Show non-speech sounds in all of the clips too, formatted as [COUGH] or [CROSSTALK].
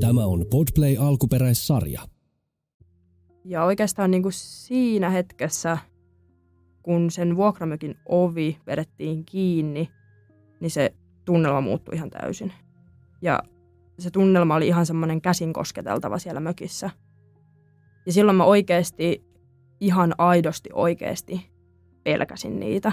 Tämä on Podplay alkuperäissarja. Ja oikeastaan niin kuin siinä hetkessä, kun sen vuokramökin ovi vedettiin kiinni, niin se tunnelma muuttui ihan täysin. Ja se tunnelma oli ihan semmoinen käsin kosketeltava siellä mökissä. Ja silloin mä oikeasti, ihan aidosti oikeasti pelkäsin niitä.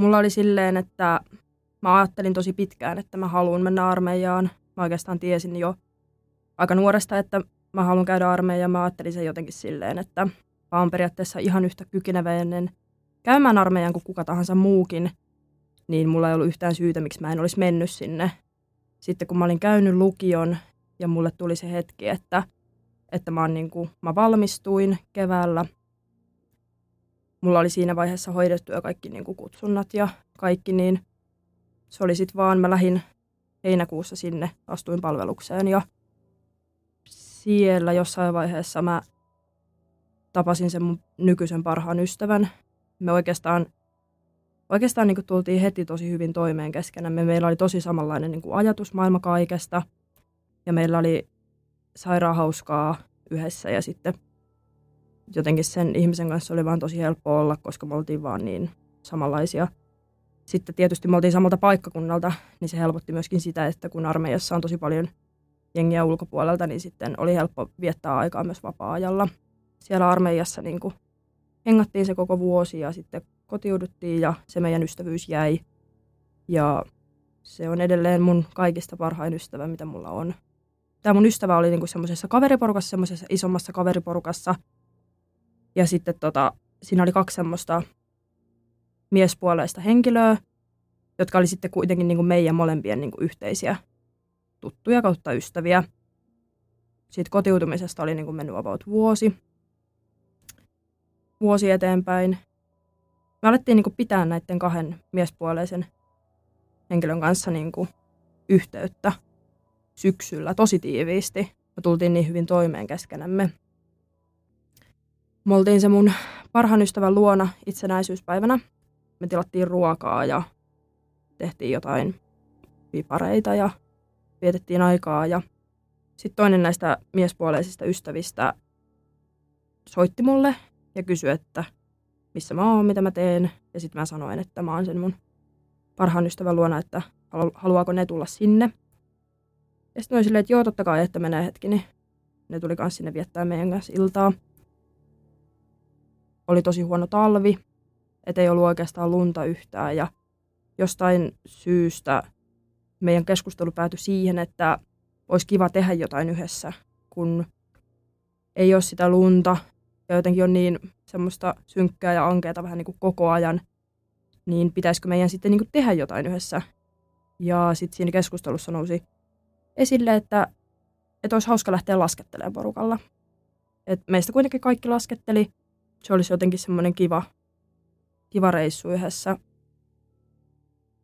mulla oli silleen, että mä ajattelin tosi pitkään, että mä haluan mennä armeijaan. Mä oikeastaan tiesin jo aika nuoresta, että mä haluan käydä armeijaan. Mä ajattelin sen jotenkin silleen, että mä oon periaatteessa ihan yhtä kykeneväinen käymään armeijan kuin kuka tahansa muukin. Niin mulla ei ollut yhtään syytä, miksi mä en olisi mennyt sinne. Sitten kun mä olin käynyt lukion ja mulle tuli se hetki, että, että mä, niin kuin, mä valmistuin keväällä – mulla oli siinä vaiheessa hoidettu jo kaikki niin kuin kutsunnat ja kaikki, niin se oli sitten vaan, mä lähdin heinäkuussa sinne, astuin palvelukseen ja siellä jossain vaiheessa mä tapasin sen mun nykyisen parhaan ystävän. Me oikeastaan, oikeastaan niin kuin tultiin heti tosi hyvin toimeen keskenämme. Meillä oli tosi samanlainen niin kuin ajatus maailma kaikesta ja meillä oli sairaan hauskaa yhdessä ja sitten – jotenkin sen ihmisen kanssa oli vaan tosi helppo olla, koska me oltiin vaan niin samanlaisia. Sitten tietysti me oltiin samalta paikkakunnalta, niin se helpotti myöskin sitä, että kun armeijassa on tosi paljon jengiä ulkopuolelta, niin sitten oli helppo viettää aikaa myös vapaa-ajalla. Siellä armeijassa niin kuin hengattiin se koko vuosi ja sitten kotiuduttiin ja se meidän ystävyys jäi. Ja se on edelleen mun kaikista parhain ystävä, mitä mulla on. Tämä mun ystävä oli niin semmoisessa kaveriporukassa, semmoisessa isommassa kaveriporukassa – ja sitten tota, siinä oli kaksi semmoista miespuoleista henkilöä, jotka oli sitten kuitenkin niin kuin meidän molempien niin kuin yhteisiä tuttuja kautta ystäviä. Siitä kotiutumisesta oli niin kuin mennyt about vuosi. Vuosi eteenpäin. Me alettiin niin kuin pitää näiden kahden miespuoleisen henkilön kanssa niin kuin yhteyttä syksyllä tosi tiiviisti. Me tultiin niin hyvin toimeen keskenämme. Me oltiin se mun parhaan ystävän luona itsenäisyyspäivänä. Me tilattiin ruokaa ja tehtiin jotain pipareita ja vietettiin aikaa. Ja sitten toinen näistä miespuoleisista ystävistä soitti mulle ja kysyi, että missä mä oon, mitä mä teen. Ja sitten mä sanoin, että mä oon sen mun parhaan ystävän luona, että haluaako ne tulla sinne. Ja sitten silleen, että joo, totta kai, että menee hetki, niin ne tuli kanssa sinne viettää meidän kanssa iltaa oli tosi huono talvi, ettei ollut oikeastaan lunta yhtään ja jostain syystä meidän keskustelu päätyi siihen, että olisi kiva tehdä jotain yhdessä, kun ei ole sitä lunta ja jotenkin on niin semmoista synkkää ja ankeata vähän niin kuin koko ajan, niin pitäisikö meidän sitten niin kuin tehdä jotain yhdessä. Ja sitten siinä keskustelussa nousi esille, että, että olisi hauska lähteä laskettelemaan porukalla. Et meistä kuitenkin kaikki lasketteli se olisi jotenkin semmoinen kiva, kiva reissu yhdessä.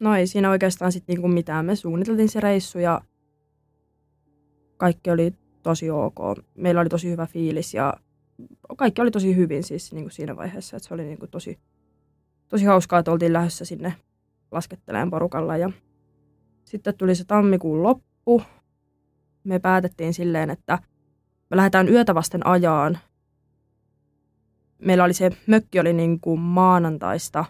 No ei siinä oikeastaan sitten niinku mitään. Me suunniteltiin se reissu ja kaikki oli tosi ok. Meillä oli tosi hyvä fiilis ja kaikki oli tosi hyvin siis niinku siinä vaiheessa. Että se oli niinku tosi, tosi hauskaa, että oltiin lähdössä sinne laskettelemaan porukalla. Ja sitten tuli se tammikuun loppu. Me päätettiin silleen, että me lähdetään yötä vasten ajaan meillä oli se mökki oli niin kuin maanantaista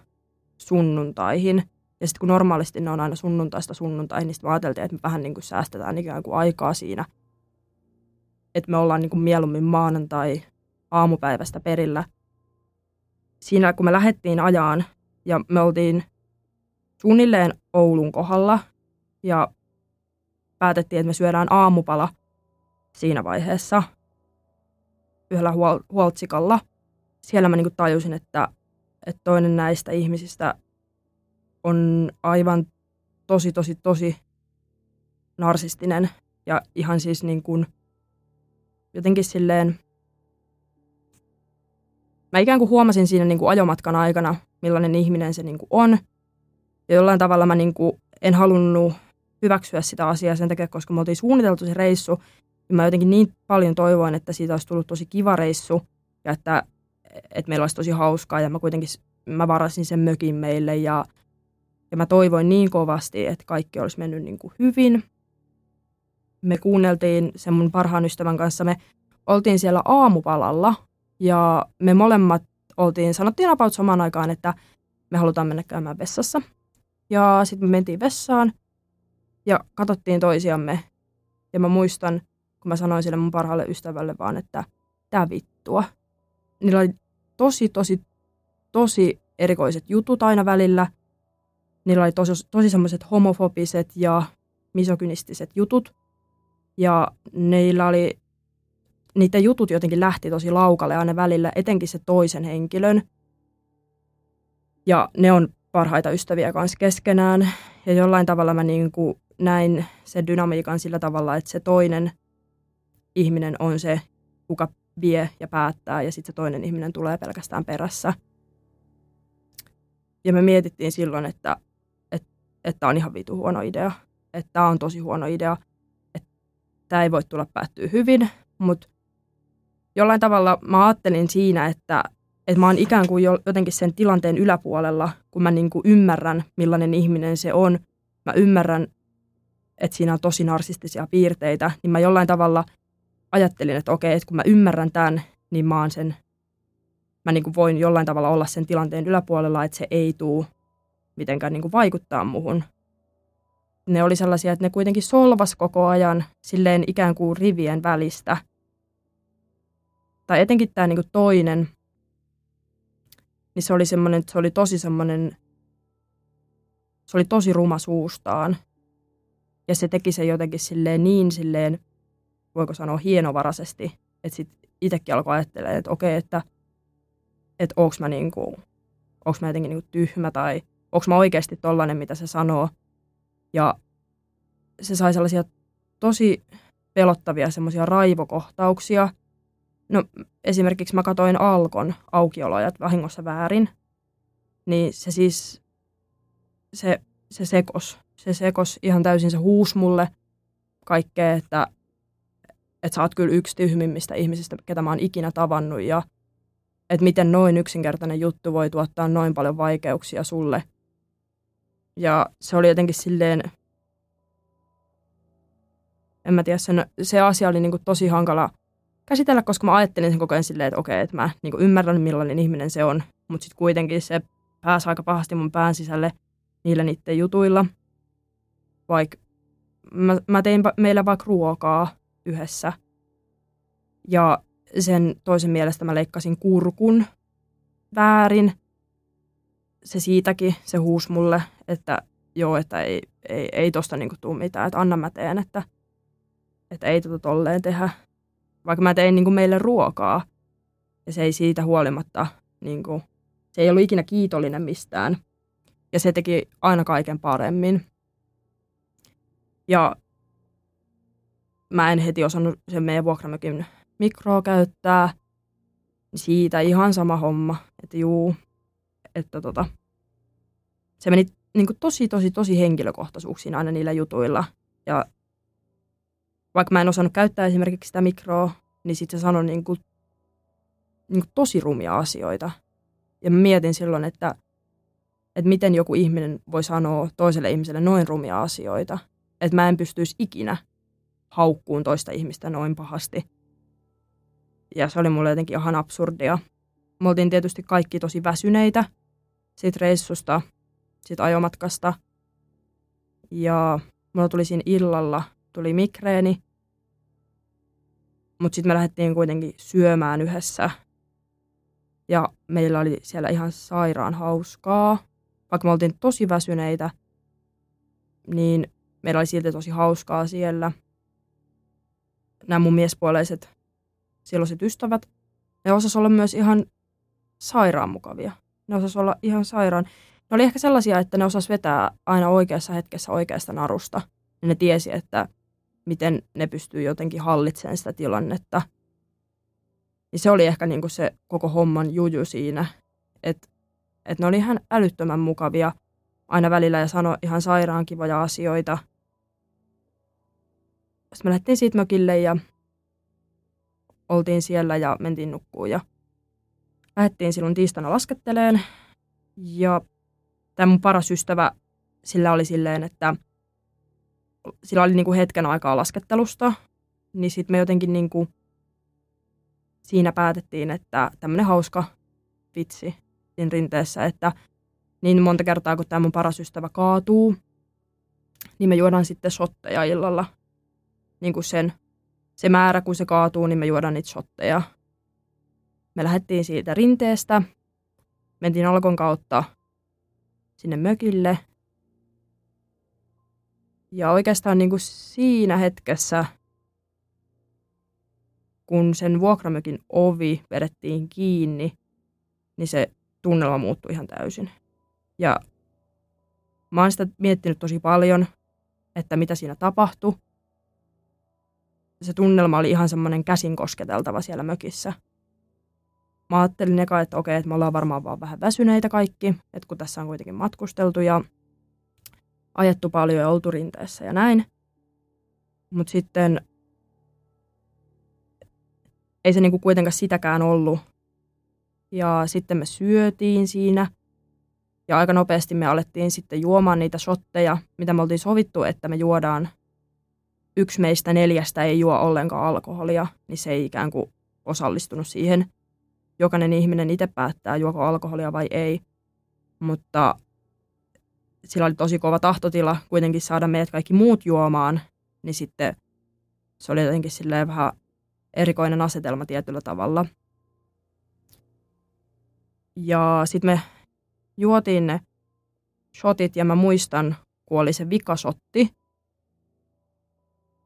sunnuntaihin. Ja sitten kun normaalisti ne on aina sunnuntaista sunnuntaihin, niin sitten ajateltiin, että me vähän niin kuin säästetään ikään kuin aikaa siinä. että me ollaan niin kuin mieluummin maanantai aamupäivästä perillä. Siinä kun me lähdettiin ajaan ja me oltiin suunnilleen Oulun kohdalla ja päätettiin, että me syödään aamupala siinä vaiheessa yhdellä huol- huoltsikalla. Siellä mä niin tajusin, että, että toinen näistä ihmisistä on aivan tosi, tosi, tosi narsistinen ja ihan siis niin kuin jotenkin silleen, mä ikään kuin huomasin siinä niin kuin ajomatkan aikana, millainen ihminen se niin kuin on. Ja jollain tavalla mä niin kuin en halunnut hyväksyä sitä asiaa sen takia, koska me oltiin suunniteltu se reissu. Ja mä jotenkin niin paljon toivoin, että siitä olisi tullut tosi kiva reissu ja että, että meillä olisi tosi hauskaa. Ja mä kuitenkin mä varasin sen mökin meille ja, ja mä toivoin niin kovasti, että kaikki olisi mennyt niin kuin hyvin me kuunneltiin sen mun parhaan ystävän kanssa, me oltiin siellä aamupalalla ja me molemmat oltiin, sanottiin about samaan aikaan, että me halutaan mennä käymään vessassa. Ja sitten me mentiin vessaan ja katsottiin toisiamme. Ja mä muistan, kun mä sanoin sille mun parhaalle ystävälle vaan, että tää vittua. Niillä oli tosi, tosi, tosi erikoiset jutut aina välillä. Niillä oli tosi, tosi semmoiset homofobiset ja misogynistiset jutut. Ja niillä oli, niitä jutut jotenkin lähti tosi laukalle aina välillä, etenkin se toisen henkilön. Ja ne on parhaita ystäviä kanssa keskenään. Ja jollain tavalla mä niin kuin näin sen dynamiikan sillä tavalla, että se toinen ihminen on se, kuka vie ja päättää, ja sitten se toinen ihminen tulee pelkästään perässä. Ja me mietittiin silloin, että, että, että on ihan vitu huono idea. Että tämä on tosi huono idea tämä ei voi tulla päättyä hyvin, mutta jollain tavalla mä ajattelin siinä, että, että mä oon ikään kuin jotenkin sen tilanteen yläpuolella, kun mä niin kuin ymmärrän, millainen ihminen se on. Mä ymmärrän, että siinä on tosi narsistisia piirteitä, niin mä jollain tavalla ajattelin, että okei, että kun mä ymmärrän tämän, niin mä oon sen, mä niin kuin voin jollain tavalla olla sen tilanteen yläpuolella, että se ei tule mitenkään niin kuin vaikuttaa muhun ne oli sellaisia, että ne kuitenkin solvas koko ajan silleen ikään kuin rivien välistä. Tai etenkin tämä niin toinen, niin se oli semmoinen, se oli tosi semmoinen, se oli tosi ruma suustaan. Ja se teki se jotenkin silleen niin silleen, voiko sanoa hienovaraisesti, että sitten itsekin alkoi ajattelemaan, että okei, että, että onko mä, niinku, mä jotenkin niinku tyhmä tai onko mä oikeasti tollainen, mitä se sanoo. Ja se sai sellaisia tosi pelottavia semmoisia raivokohtauksia. No esimerkiksi mä katoin Alkon aukiolojat vahingossa väärin. Niin se siis, se, se sekos. Se sekos ihan täysin, se huus mulle kaikkea, että, että sä oot kyllä yksi tyhmimmistä ihmisistä, ketä mä oon ikinä tavannut ja että miten noin yksinkertainen juttu voi tuottaa noin paljon vaikeuksia sulle. Ja se oli jotenkin silleen, en mä tiedä, sen, se asia oli niin kuin tosi hankala käsitellä, koska mä ajattelin sen koko ajan silleen, että okei, että mä niin kuin ymmärrän millainen ihminen se on, mutta sitten kuitenkin se pääsi aika pahasti mun pään sisälle niillä niiden jutuilla. Vaikka mä, mä tein meillä vaikka ruokaa yhdessä ja sen toisen mielestä mä leikkasin kurkun väärin. Se siitäkin, se huus mulle, että joo, että ei, ei, ei tosta niinku tule mitään, että anna mä teen, että – että ei tota tolleen tehdä. Vaikka mä tein niin kuin meille ruokaa ja se ei siitä huolimatta, niin kuin, se ei ollut ikinä kiitollinen mistään. Ja se teki aina kaiken paremmin. Ja mä en heti osannut sen meidän vuokramökin mikroa käyttää. Siitä ihan sama homma, että juu, että tota, se meni niin kuin tosi, tosi, tosi henkilökohtaisuuksiin aina niillä jutuilla. Ja vaikka mä en osannut käyttää esimerkiksi sitä mikroa, niin sitten se sanoi niin kuin, niin kuin tosi rumia asioita. Ja mä mietin silloin, että, että miten joku ihminen voi sanoa toiselle ihmiselle noin rumia asioita. Että mä en pystyisi ikinä haukkuun toista ihmistä noin pahasti. Ja se oli mulle jotenkin ihan absurdia. Me oltiin tietysti kaikki tosi väsyneitä siitä reissusta, siitä ajomatkasta. Ja mulla tuli siinä illalla, tuli mikreeni. Mutta sitten me lähdettiin kuitenkin syömään yhdessä. Ja meillä oli siellä ihan sairaan hauskaa. Vaikka me oltiin tosi väsyneitä, niin meillä oli silti tosi hauskaa siellä. Nämä mun miespuoleiset silloiset ystävät, ne osas olla myös ihan sairaan mukavia. Ne osas olla ihan sairaan. Ne oli ehkä sellaisia, että ne osas vetää aina oikeassa hetkessä oikeasta narusta. Ja ne tiesi, että miten ne pystyy jotenkin hallitsemaan sitä tilannetta. Niin se oli ehkä niinku se koko homman juju siinä, että et ne oli ihan älyttömän mukavia aina välillä ja sanoi ihan sairaan kivoja asioita. Sitten me lähdettiin siitä mökille ja oltiin siellä ja mentiin nukkuun ja lähdettiin silloin tiistaina lasketteleen. Ja tämä mun paras ystävä, sillä oli silleen, että sillä oli niinku hetken aikaa laskettelusta, niin sitten me jotenkin niinku siinä päätettiin, että tämmöinen hauska vitsi siinä rinteessä, että niin monta kertaa kun tämä mun paras ystävä kaatuu, niin me juodaan sitten shotteja illalla. Niin kuin sen, se määrä, kun se kaatuu, niin me juodaan niitä shotteja. Me lähdettiin siitä rinteestä, mentiin alkon kautta sinne mökille. Ja oikeastaan niin kuin siinä hetkessä, kun sen vuokramökin ovi vedettiin kiinni, niin se tunnelma muuttui ihan täysin. Ja mä oon sitä miettinyt tosi paljon, että mitä siinä tapahtui. Se tunnelma oli ihan semmoinen käsin kosketeltava siellä mökissä. Mä ajattelin eka, että okei, että me ollaan varmaan vaan vähän väsyneitä kaikki, että kun tässä on kuitenkin matkusteltu ja ajettu paljon ja oltu rinteessä ja näin. Mutta sitten ei se niinku kuitenkaan sitäkään ollut. Ja sitten me syötiin siinä. Ja aika nopeasti me alettiin sitten juomaan niitä shotteja, mitä me oltiin sovittu, että me juodaan. Yksi meistä neljästä ei juo ollenkaan alkoholia, niin se ei ikään kuin osallistunut siihen. Jokainen ihminen itse päättää, juoko alkoholia vai ei. Mutta sillä oli tosi kova tahtotila kuitenkin saada meidät kaikki muut juomaan, niin sitten se oli jotenkin silleen vähän erikoinen asetelma tietyllä tavalla. Ja sitten me juotiin ne shotit ja mä muistan, kun oli se vikasotti.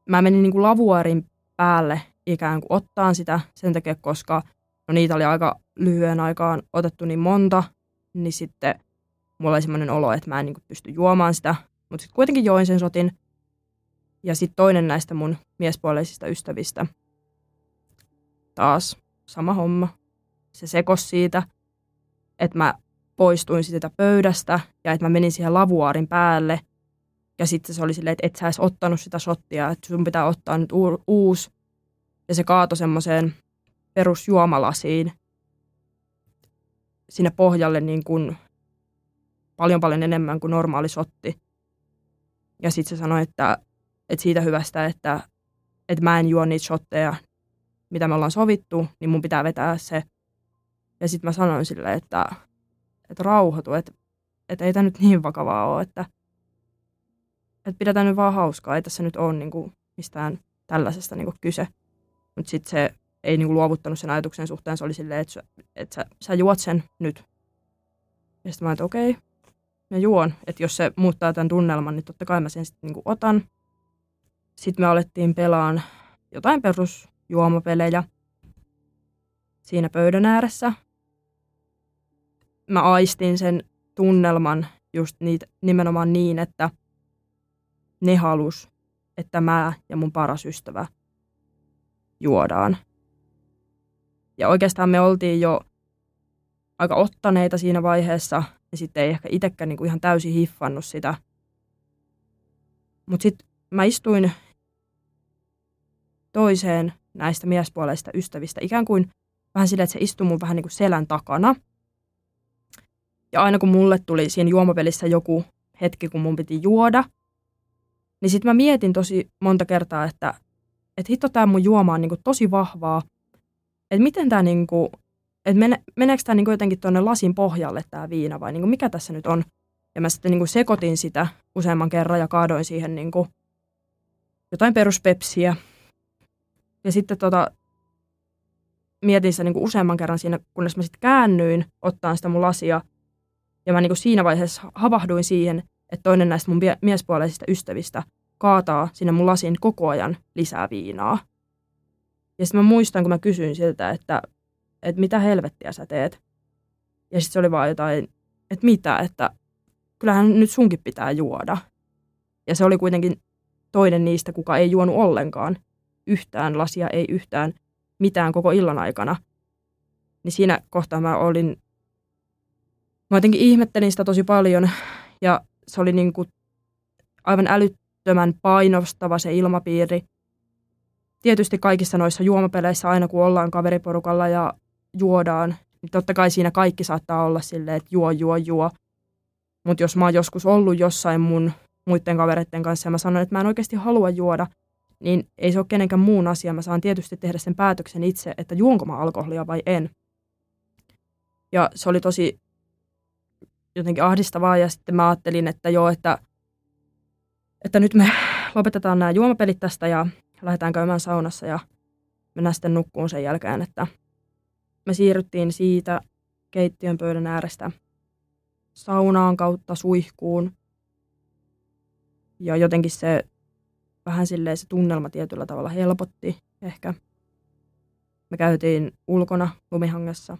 Mä menin niin kuin lavuarin päälle ikään kuin ottaan sitä sen takia, koska no niitä oli aika lyhyen aikaan otettu niin monta, niin sitten mulla oli semmoinen olo, että mä en niin kuin pysty juomaan sitä, mutta sitten kuitenkin join sen sotin. Ja sitten toinen näistä mun miespuoleisista ystävistä, taas sama homma. Se sekos siitä, että mä poistuin siitä pöydästä ja että mä menin siihen lavuaarin päälle. Ja sitten se oli silleen, että et sä edes ottanut sitä shottia, että sun pitää ottaa nyt uusi. Ja se kaatoi semmoiseen perusjuomalasiin sinne pohjalle niin kuin paljon paljon enemmän kuin normaali sotti. Ja sitten se sanoi, että, että siitä hyvästä, että, että mä en juo niitä shotteja, mitä me ollaan sovittu, niin mun pitää vetää se. Ja sitten mä sanoin sille, että, että rauhoitu, että, että ei tämä nyt niin vakavaa ole, että, että pidetään nyt vaan hauskaa, ei tässä nyt ole niin kuin mistään tällaisesta niin kuin kyse. Mutta sitten se ei niin kuin luovuttanut sen ajatuksen suhteen, se oli silleen, että, että sä, sä juot sen nyt. Ja sitten mä että okei, mä juon, että jos se muuttaa tämän tunnelman, niin totta kai mä sen sitten niin otan. Sitten me alettiin pelaan jotain perusjuomapelejä siinä pöydän ääressä mä aistin sen tunnelman just niitä, nimenomaan niin, että ne halus, että mä ja mun paras ystävä juodaan. Ja oikeastaan me oltiin jo aika ottaneita siinä vaiheessa, ja sitten ei ehkä itsekään niinku ihan täysin hiffannut sitä. Mutta sitten mä istuin toiseen näistä miespuoleista ystävistä, ikään kuin vähän silleen, että se istui mun vähän niin kuin selän takana – ja aina kun mulle tuli siinä juomapelissä joku hetki, kun mun piti juoda, niin sitten mä mietin tosi monta kertaa, että et hitto tämä mun juoma on niinku tosi vahvaa. Että miten tämä niinku, että mene, meneekö tämä niinku jotenkin tuonne lasin pohjalle tämä viina vai niinku mikä tässä nyt on. Ja mä sitten niinku sekoitin sitä useamman kerran ja kaadoin siihen niinku jotain peruspepsiä. Ja sitten tota, mietin sitä niin kuin useamman kerran siinä, kunnes mä sitten käännyin ottaan sitä mun lasia. Ja mä niin kuin siinä vaiheessa havahduin siihen, että toinen näistä mun miespuoleisista ystävistä kaataa sinne mun lasin koko ajan lisää viinaa. Ja sitten mä muistan, kun mä kysyin siltä, että, että mitä helvettiä sä teet. Ja sitten se oli vaan jotain, että mitä, että kyllähän nyt sunkin pitää juoda. Ja se oli kuitenkin toinen niistä, kuka ei juonut ollenkaan yhtään lasia, ei yhtään mitään koko illan aikana. Niin siinä kohtaa mä olin, mä jotenkin ihmettelin sitä tosi paljon ja se oli niin kuin aivan älyttömän painostava se ilmapiiri. Tietysti kaikissa noissa juomapeleissä aina kun ollaan kaveriporukalla ja juodaan, niin totta kai siinä kaikki saattaa olla silleen, että juo, juo, juo. Mutta jos mä oon joskus ollut jossain mun muiden kavereiden kanssa ja mä sanon, että mä en oikeasti halua juoda, niin ei se ole kenenkään muun asia. Mä saan tietysti tehdä sen päätöksen itse, että juonko mä alkoholia vai en. Ja se oli tosi jotenkin ahdistavaa ja sitten mä ajattelin, että joo, että, että nyt me lopetetaan nämä juomapelit tästä ja lähdetään käymään saunassa ja mennään sitten nukkuun sen jälkeen, että me siirryttiin siitä keittiön pöydän äärestä saunaan kautta suihkuun. Ja jotenkin se vähän silleen se tunnelma tietyllä tavalla helpotti ehkä. Me käytiin ulkona lumihangessa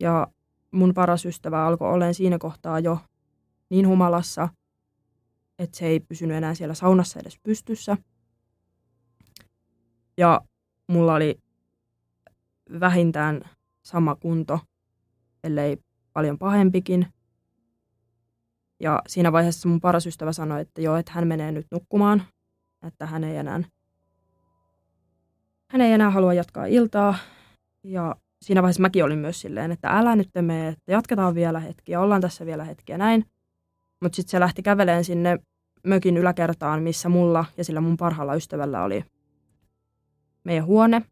ja mun paras ystävä alkoi olemaan siinä kohtaa jo niin humalassa, että se ei pysynyt enää siellä saunassa edes pystyssä. Ja mulla oli vähintään sama kunto, ellei paljon pahempikin. Ja siinä vaiheessa mun paras ystävä sanoi, että joo, että hän menee nyt nukkumaan, että hän ei enää, hän ei enää halua jatkaa iltaa. Ja siinä vaiheessa mäkin olin myös silleen, että älä nyt mene, että jatketaan vielä hetki ja ollaan tässä vielä hetkiä näin. Mutta sitten se lähti käveleen sinne mökin yläkertaan, missä mulla ja sillä mun parhaalla ystävällä oli meidän huone.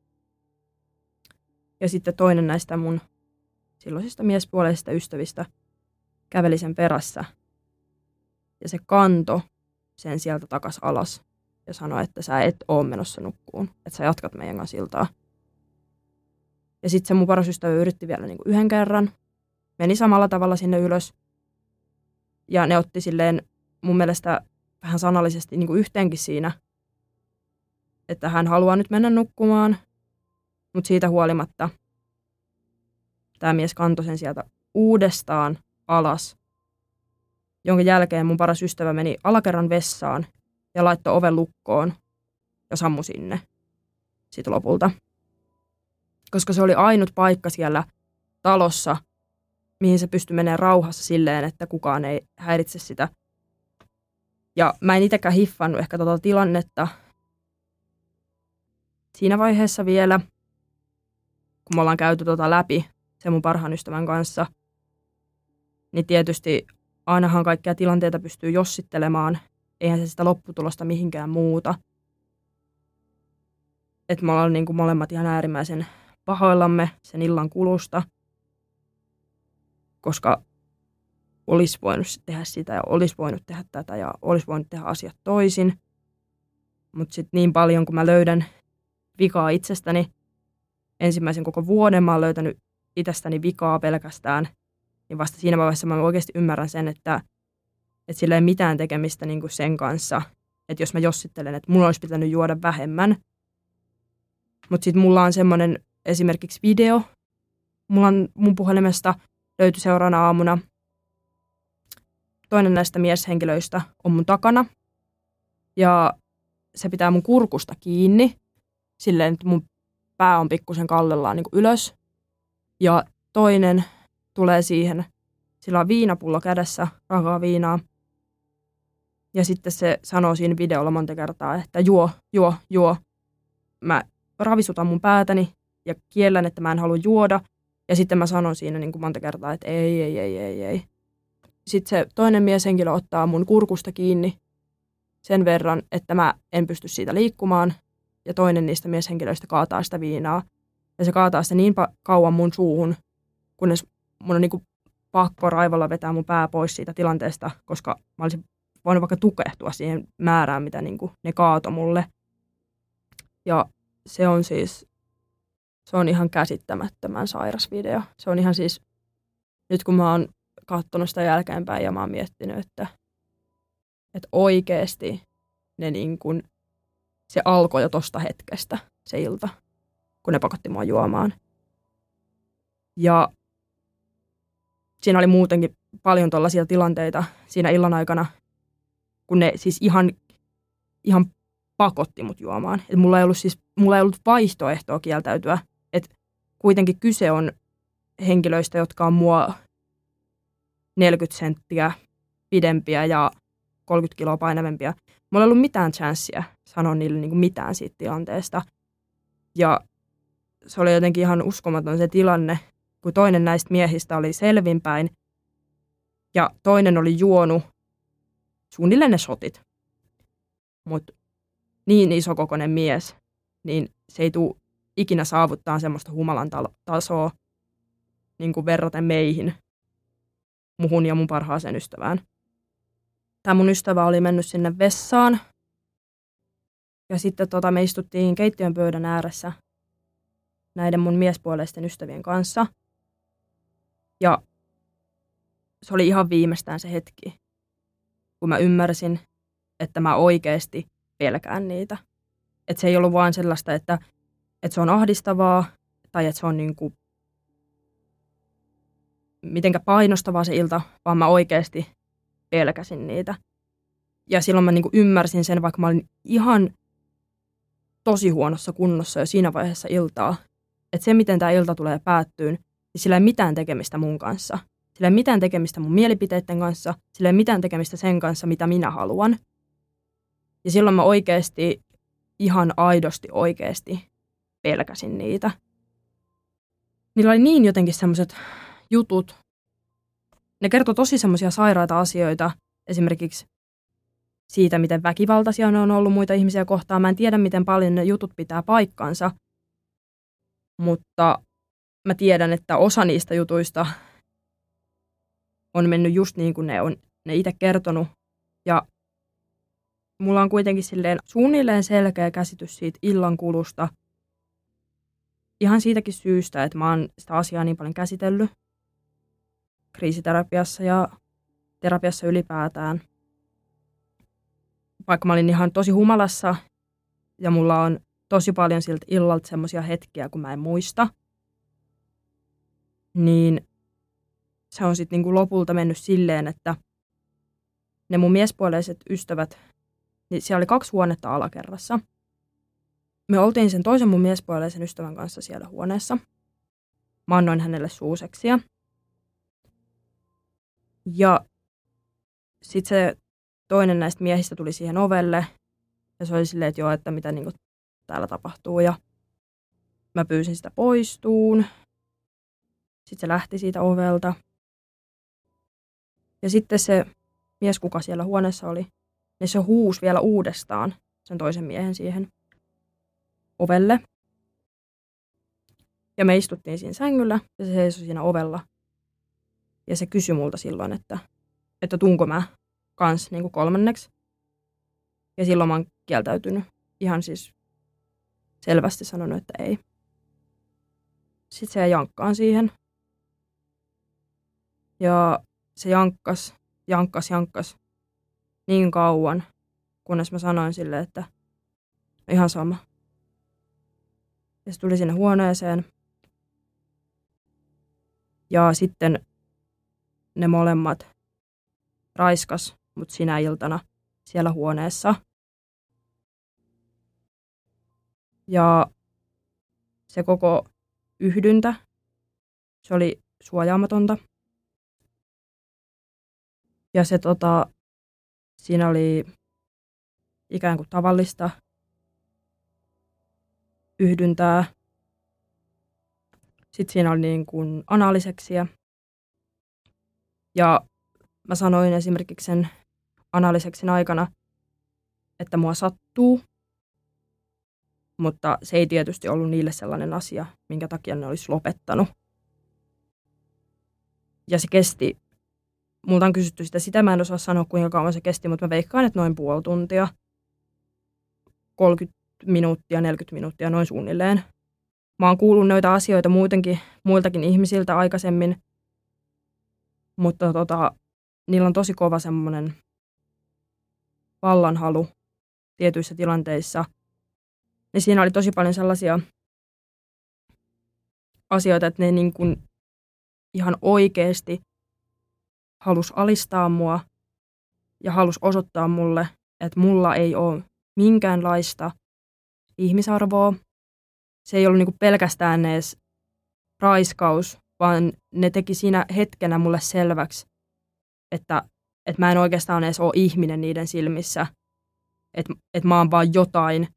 Ja sitten toinen näistä mun silloisista miespuoleisista ystävistä käveli sen perässä. Ja se kanto sen sieltä takas alas ja sanoi, että sä et oo menossa nukkuun, että sä jatkat meidän kanssa iltaa. Ja sitten se mun paras ystävä yritti vielä niin kuin yhden kerran, meni samalla tavalla sinne ylös. Ja ne otti silleen mun mielestä vähän sanallisesti niin kuin yhteenkin siinä, että hän haluaa nyt mennä nukkumaan, mutta siitä huolimatta tämä mies kantoi sen sieltä uudestaan alas, jonka jälkeen mun paras ystävä meni alakerran vessaan ja laittoi oven lukkoon ja sammu sinne sitten lopulta. Koska se oli ainut paikka siellä talossa, mihin se pystyi menemään rauhassa silleen, että kukaan ei häiritse sitä. Ja mä en itsekään hiffannut ehkä tota tilannetta siinä vaiheessa vielä, kun me ollaan käyty tota läpi sen mun parhaan ystävän kanssa, niin tietysti ainahan kaikkia tilanteita pystyy jossittelemaan eihän se sitä lopputulosta mihinkään muuta. Että me ollaan niin kuin molemmat ihan äärimmäisen pahoillamme sen illan kulusta, koska olisi voinut tehdä sitä ja olisi voinut tehdä tätä ja olisi voinut tehdä asiat toisin. Mutta sitten niin paljon, kun mä löydän vikaa itsestäni, ensimmäisen koko vuoden mä oon löytänyt itsestäni vikaa pelkästään, niin vasta siinä vaiheessa mä oikeasti ymmärrän sen, että että sillä ei mitään tekemistä niin kuin sen kanssa, että jos mä jossittelen, että mulla olisi pitänyt juoda vähemmän. Mutta sitten mulla on semmoinen esimerkiksi video, mulla on mun puhelimesta löytyi seuraavana aamuna. Toinen näistä mieshenkilöistä on mun takana ja se pitää mun kurkusta kiinni silleen, että mun pää on pikkusen kallellaan niin ylös. Ja toinen tulee siihen, sillä on viinapullo kädessä, rakaa viinaa. Ja sitten se sanoo siinä videolla monta kertaa, että juo, juo, juo. Mä ravisutan mun päätäni ja kiellän, että mä en halua juoda. Ja sitten mä sanon siinä niin kuin monta kertaa, että ei, ei, ei, ei, ei. Sitten se toinen mieshenkilö ottaa mun kurkusta kiinni sen verran, että mä en pysty siitä liikkumaan. Ja toinen niistä mieshenkilöistä kaataa sitä viinaa. Ja se kaataa sitä niin kauan mun suuhun, kunnes mun on niin kuin pakko raivolla vetää mun pää pois siitä tilanteesta, koska mä olisin voinut vaikka tukehtua siihen määrään, mitä niin kuin ne kaato mulle. Ja se on siis, Se on ihan käsittämättömän sairas video. Se on ihan siis, nyt kun mä oon katsonut sitä jälkeenpäin ja mä oon miettinyt, että, että oikeasti ne niin kuin, se alkoi jo tosta hetkestä, se ilta, kun ne pakotti mua juomaan. Ja siinä oli muutenkin paljon tällaisia tilanteita siinä illan aikana, kun ne siis ihan, ihan pakotti mut juomaan. Et mulla, ei ollut siis, mulla ei ollut vaihtoehtoa kieltäytyä. Kuitenkin kyse on henkilöistä, jotka on mua 40 senttiä pidempiä ja 30 kiloa painavempia. Mulla ei ollut mitään chanssiä sanoa niille niin kuin mitään siitä tilanteesta. Ja se oli jotenkin ihan uskomaton se tilanne, kun toinen näistä miehistä oli selvinpäin ja toinen oli juonut suunnilleen ne sotit. Mutta niin iso kokoinen mies, niin se ei tule ikinä saavuttaa semmoista humalan tasoa niin kuin verraten meihin, muhun ja mun parhaaseen ystävään. Tämä mun ystävä oli mennyt sinne vessaan ja sitten tota, me istuttiin keittiön pöydän ääressä näiden mun miespuoleisten ystävien kanssa. Ja se oli ihan viimeistään se hetki, kun mä ymmärsin, että mä oikeasti pelkään niitä. Että se ei ollut vain sellaista, että, että se on ahdistavaa tai että se on niin kuin mitenkä painostavaa se ilta, vaan mä oikeasti pelkäsin niitä. Ja silloin mä niin kuin ymmärsin sen, vaikka mä olin ihan tosi huonossa kunnossa jo siinä vaiheessa iltaa, että se, miten tämä ilta tulee päättyyn, niin sillä ei mitään tekemistä mun kanssa. Sillä ei mitään tekemistä mun mielipiteiden kanssa, sillä ei mitään tekemistä sen kanssa, mitä minä haluan. Ja silloin mä oikeasti, ihan aidosti oikeasti pelkäsin niitä. Niillä oli niin jotenkin semmoiset jutut. Ne kertoi tosi semmoisia sairaita asioita, esimerkiksi siitä, miten väkivaltaisia ne on ollut muita ihmisiä kohtaan. Mä en tiedä, miten paljon ne jutut pitää paikkansa, mutta mä tiedän, että osa niistä jutuista on mennyt just niin kuin ne on ne itse kertonut. Ja mulla on kuitenkin silleen suunnilleen selkeä käsitys siitä illan kulusta. Ihan siitäkin syystä, että mä oon sitä asiaa niin paljon käsitellyt kriisiterapiassa ja terapiassa ylipäätään. Vaikka mä olin ihan tosi humalassa ja mulla on tosi paljon siltä illalta semmoisia hetkiä, kun mä en muista, niin se on sitten niinku lopulta mennyt silleen, että ne mun miespuoleiset ystävät, niin siellä oli kaksi huonetta alakerrassa. Me oltiin sen toisen mun miespuoleisen ystävän kanssa siellä huoneessa. Mä annoin hänelle suuseksia. Ja sitten se toinen näistä miehistä tuli siihen ovelle. Ja se oli silleen, että joo, että mitä niinku täällä tapahtuu. Ja mä pyysin sitä poistuun. Sitten se lähti siitä ovelta. Ja sitten se mies, kuka siellä huoneessa oli, niin se huusi vielä uudestaan sen toisen miehen siihen ovelle. Ja me istuttiin siinä sängyllä ja se seisoi siinä ovella. Ja se kysyi multa silloin, että, että tuunko mä kans niin kuin kolmanneksi. Ja silloin mä oon kieltäytynyt ihan siis selvästi sanonut, että ei. Sitten se jankkaan siihen. Ja se jankkas, jankkas, jankkas niin kauan, kunnes mä sanoin sille, että ihan sama. Ja se tuli sinne huoneeseen. Ja sitten ne molemmat raiskas mut sinä iltana siellä huoneessa. Ja se koko yhdyntä, se oli suojaamatonta. Ja se tota, siinä oli ikään kuin tavallista yhdyntää. Sitten siinä oli niin kuin analiseksiä. Ja mä sanoin esimerkiksi sen analiseksin aikana, että mua sattuu, mutta se ei tietysti ollut niille sellainen asia, minkä takia ne olisi lopettanut. Ja se kesti multa on kysytty sitä, sitä mä en osaa sanoa kuinka kauan se kesti, mutta mä veikkaan, että noin puoli tuntia, 30 minuuttia, 40 minuuttia, noin suunnilleen. Mä oon kuullut noita asioita muutenkin, muiltakin ihmisiltä aikaisemmin, mutta tota, niillä on tosi kova semmoinen vallanhalu tietyissä tilanteissa. Niin siinä oli tosi paljon sellaisia asioita, että ne niin kuin ihan oikeasti halus alistaa mua ja halus osoittaa mulle, että mulla ei ole minkäänlaista ihmisarvoa. Se ei ollut niin kuin pelkästään edes raiskaus, vaan ne teki siinä hetkenä mulle selväksi, että, että mä en oikeastaan edes ole ihminen niiden silmissä. Että, että mä oon vaan jotain,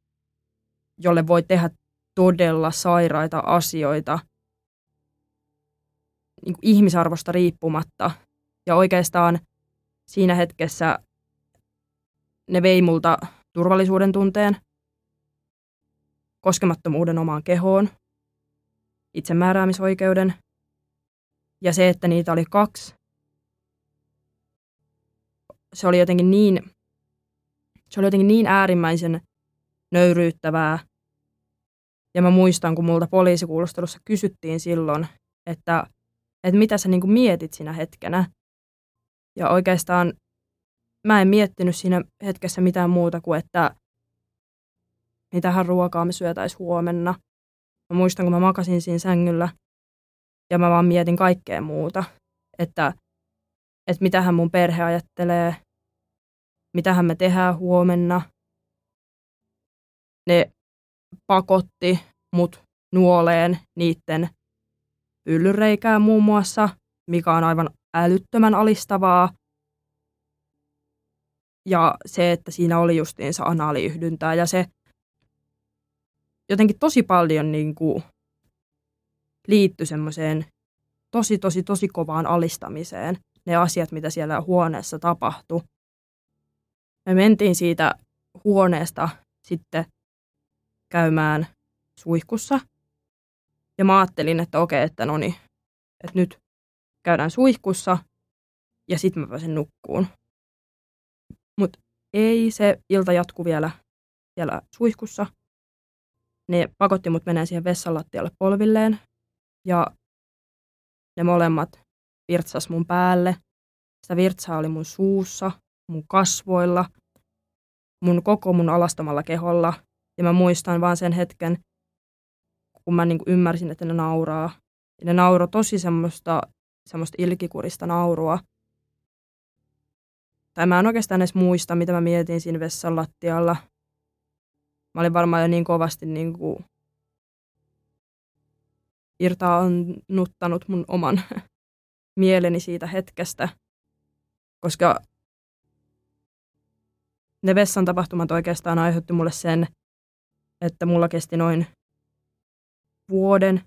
jolle voi tehdä todella sairaita asioita niin kuin ihmisarvosta riippumatta. Ja oikeastaan siinä hetkessä ne vei multa turvallisuuden tunteen, koskemattomuuden omaan kehoon, itsemääräämisoikeuden ja se, että niitä oli kaksi. Se oli jotenkin niin, se oli jotenkin niin äärimmäisen nöyryyttävää. Ja mä muistan, kun multa poliisikuulustelussa kysyttiin silloin, että, että mitä sä niin mietit siinä hetkenä. Ja oikeastaan mä en miettinyt siinä hetkessä mitään muuta kuin, että mitähän ruokaa me syötäis huomenna. Mä muistan, kun mä makasin siinä sängyllä ja mä vaan mietin kaikkea muuta, että, että mitähän mun perhe ajattelee, mitähän me tehdään huomenna. Ne pakotti mut nuoleen niitten pyllyreikää muun muassa, mikä on aivan älyttömän alistavaa. Ja se, että siinä oli justiinsa anaaliyhdyntää ja se jotenkin tosi paljon niin kuin liittyi semmoiseen tosi, tosi, tosi kovaan alistamiseen. Ne asiat, mitä siellä huoneessa tapahtui. Me mentiin siitä huoneesta sitten käymään suihkussa. Ja mä ajattelin, että okei, että no niin, että nyt käydään suihkussa ja sitten mä pääsen nukkuun. Mutta ei, se ilta jatku vielä, vielä suihkussa. Ne pakotti mut menee siihen vessanlattialle polvilleen ja ne molemmat virtsas mun päälle. Sitä virtsaa oli mun suussa, mun kasvoilla, mun koko mun alastamalla keholla. Ja mä muistan vaan sen hetken, kun mä niinku ymmärsin, että ne nauraa. Ja ne nauro tosi semmoista, semmoista ilkikurista naurua. Tai mä en oikeastaan edes muista, mitä mä mietin siinä vessan lattialla. Mä olin varmaan jo niin kovasti niin kuin irtaannuttanut mun oman [LAUGHS] mieleni siitä hetkestä, koska ne vessan tapahtumat oikeastaan aiheutti mulle sen, että mulla kesti noin vuoden,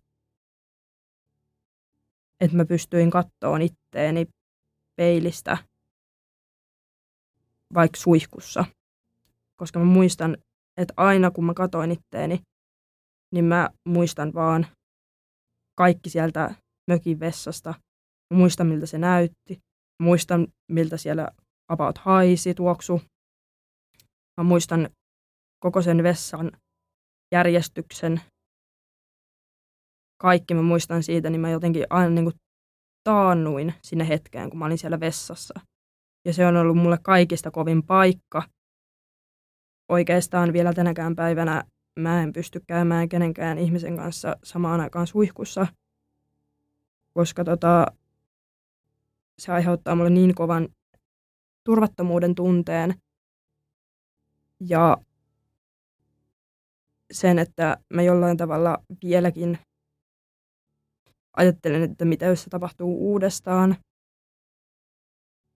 että mä pystyin kattoon itteeni peilistä vaikka suihkussa. Koska mä muistan, että aina kun mä katoin itteeni, niin mä muistan vaan kaikki sieltä mökin vessasta. Mä muistan, miltä se näytti. Mä muistan, miltä siellä about haisi, tuoksu. Mä muistan koko sen vessan järjestyksen. Kaikki mä muistan siitä, niin mä jotenkin aina niin kuin taannuin sinne hetkeen, kun mä olin siellä vessassa. Ja se on ollut mulle kaikista kovin paikka. Oikeastaan vielä tänäkään päivänä mä en pysty käymään kenenkään ihmisen kanssa samaan aikaan suihkussa, koska tota, se aiheuttaa mulle niin kovan turvattomuuden tunteen ja sen, että mä jollain tavalla vieläkin ajattelen, että mitä jos se tapahtuu uudestaan.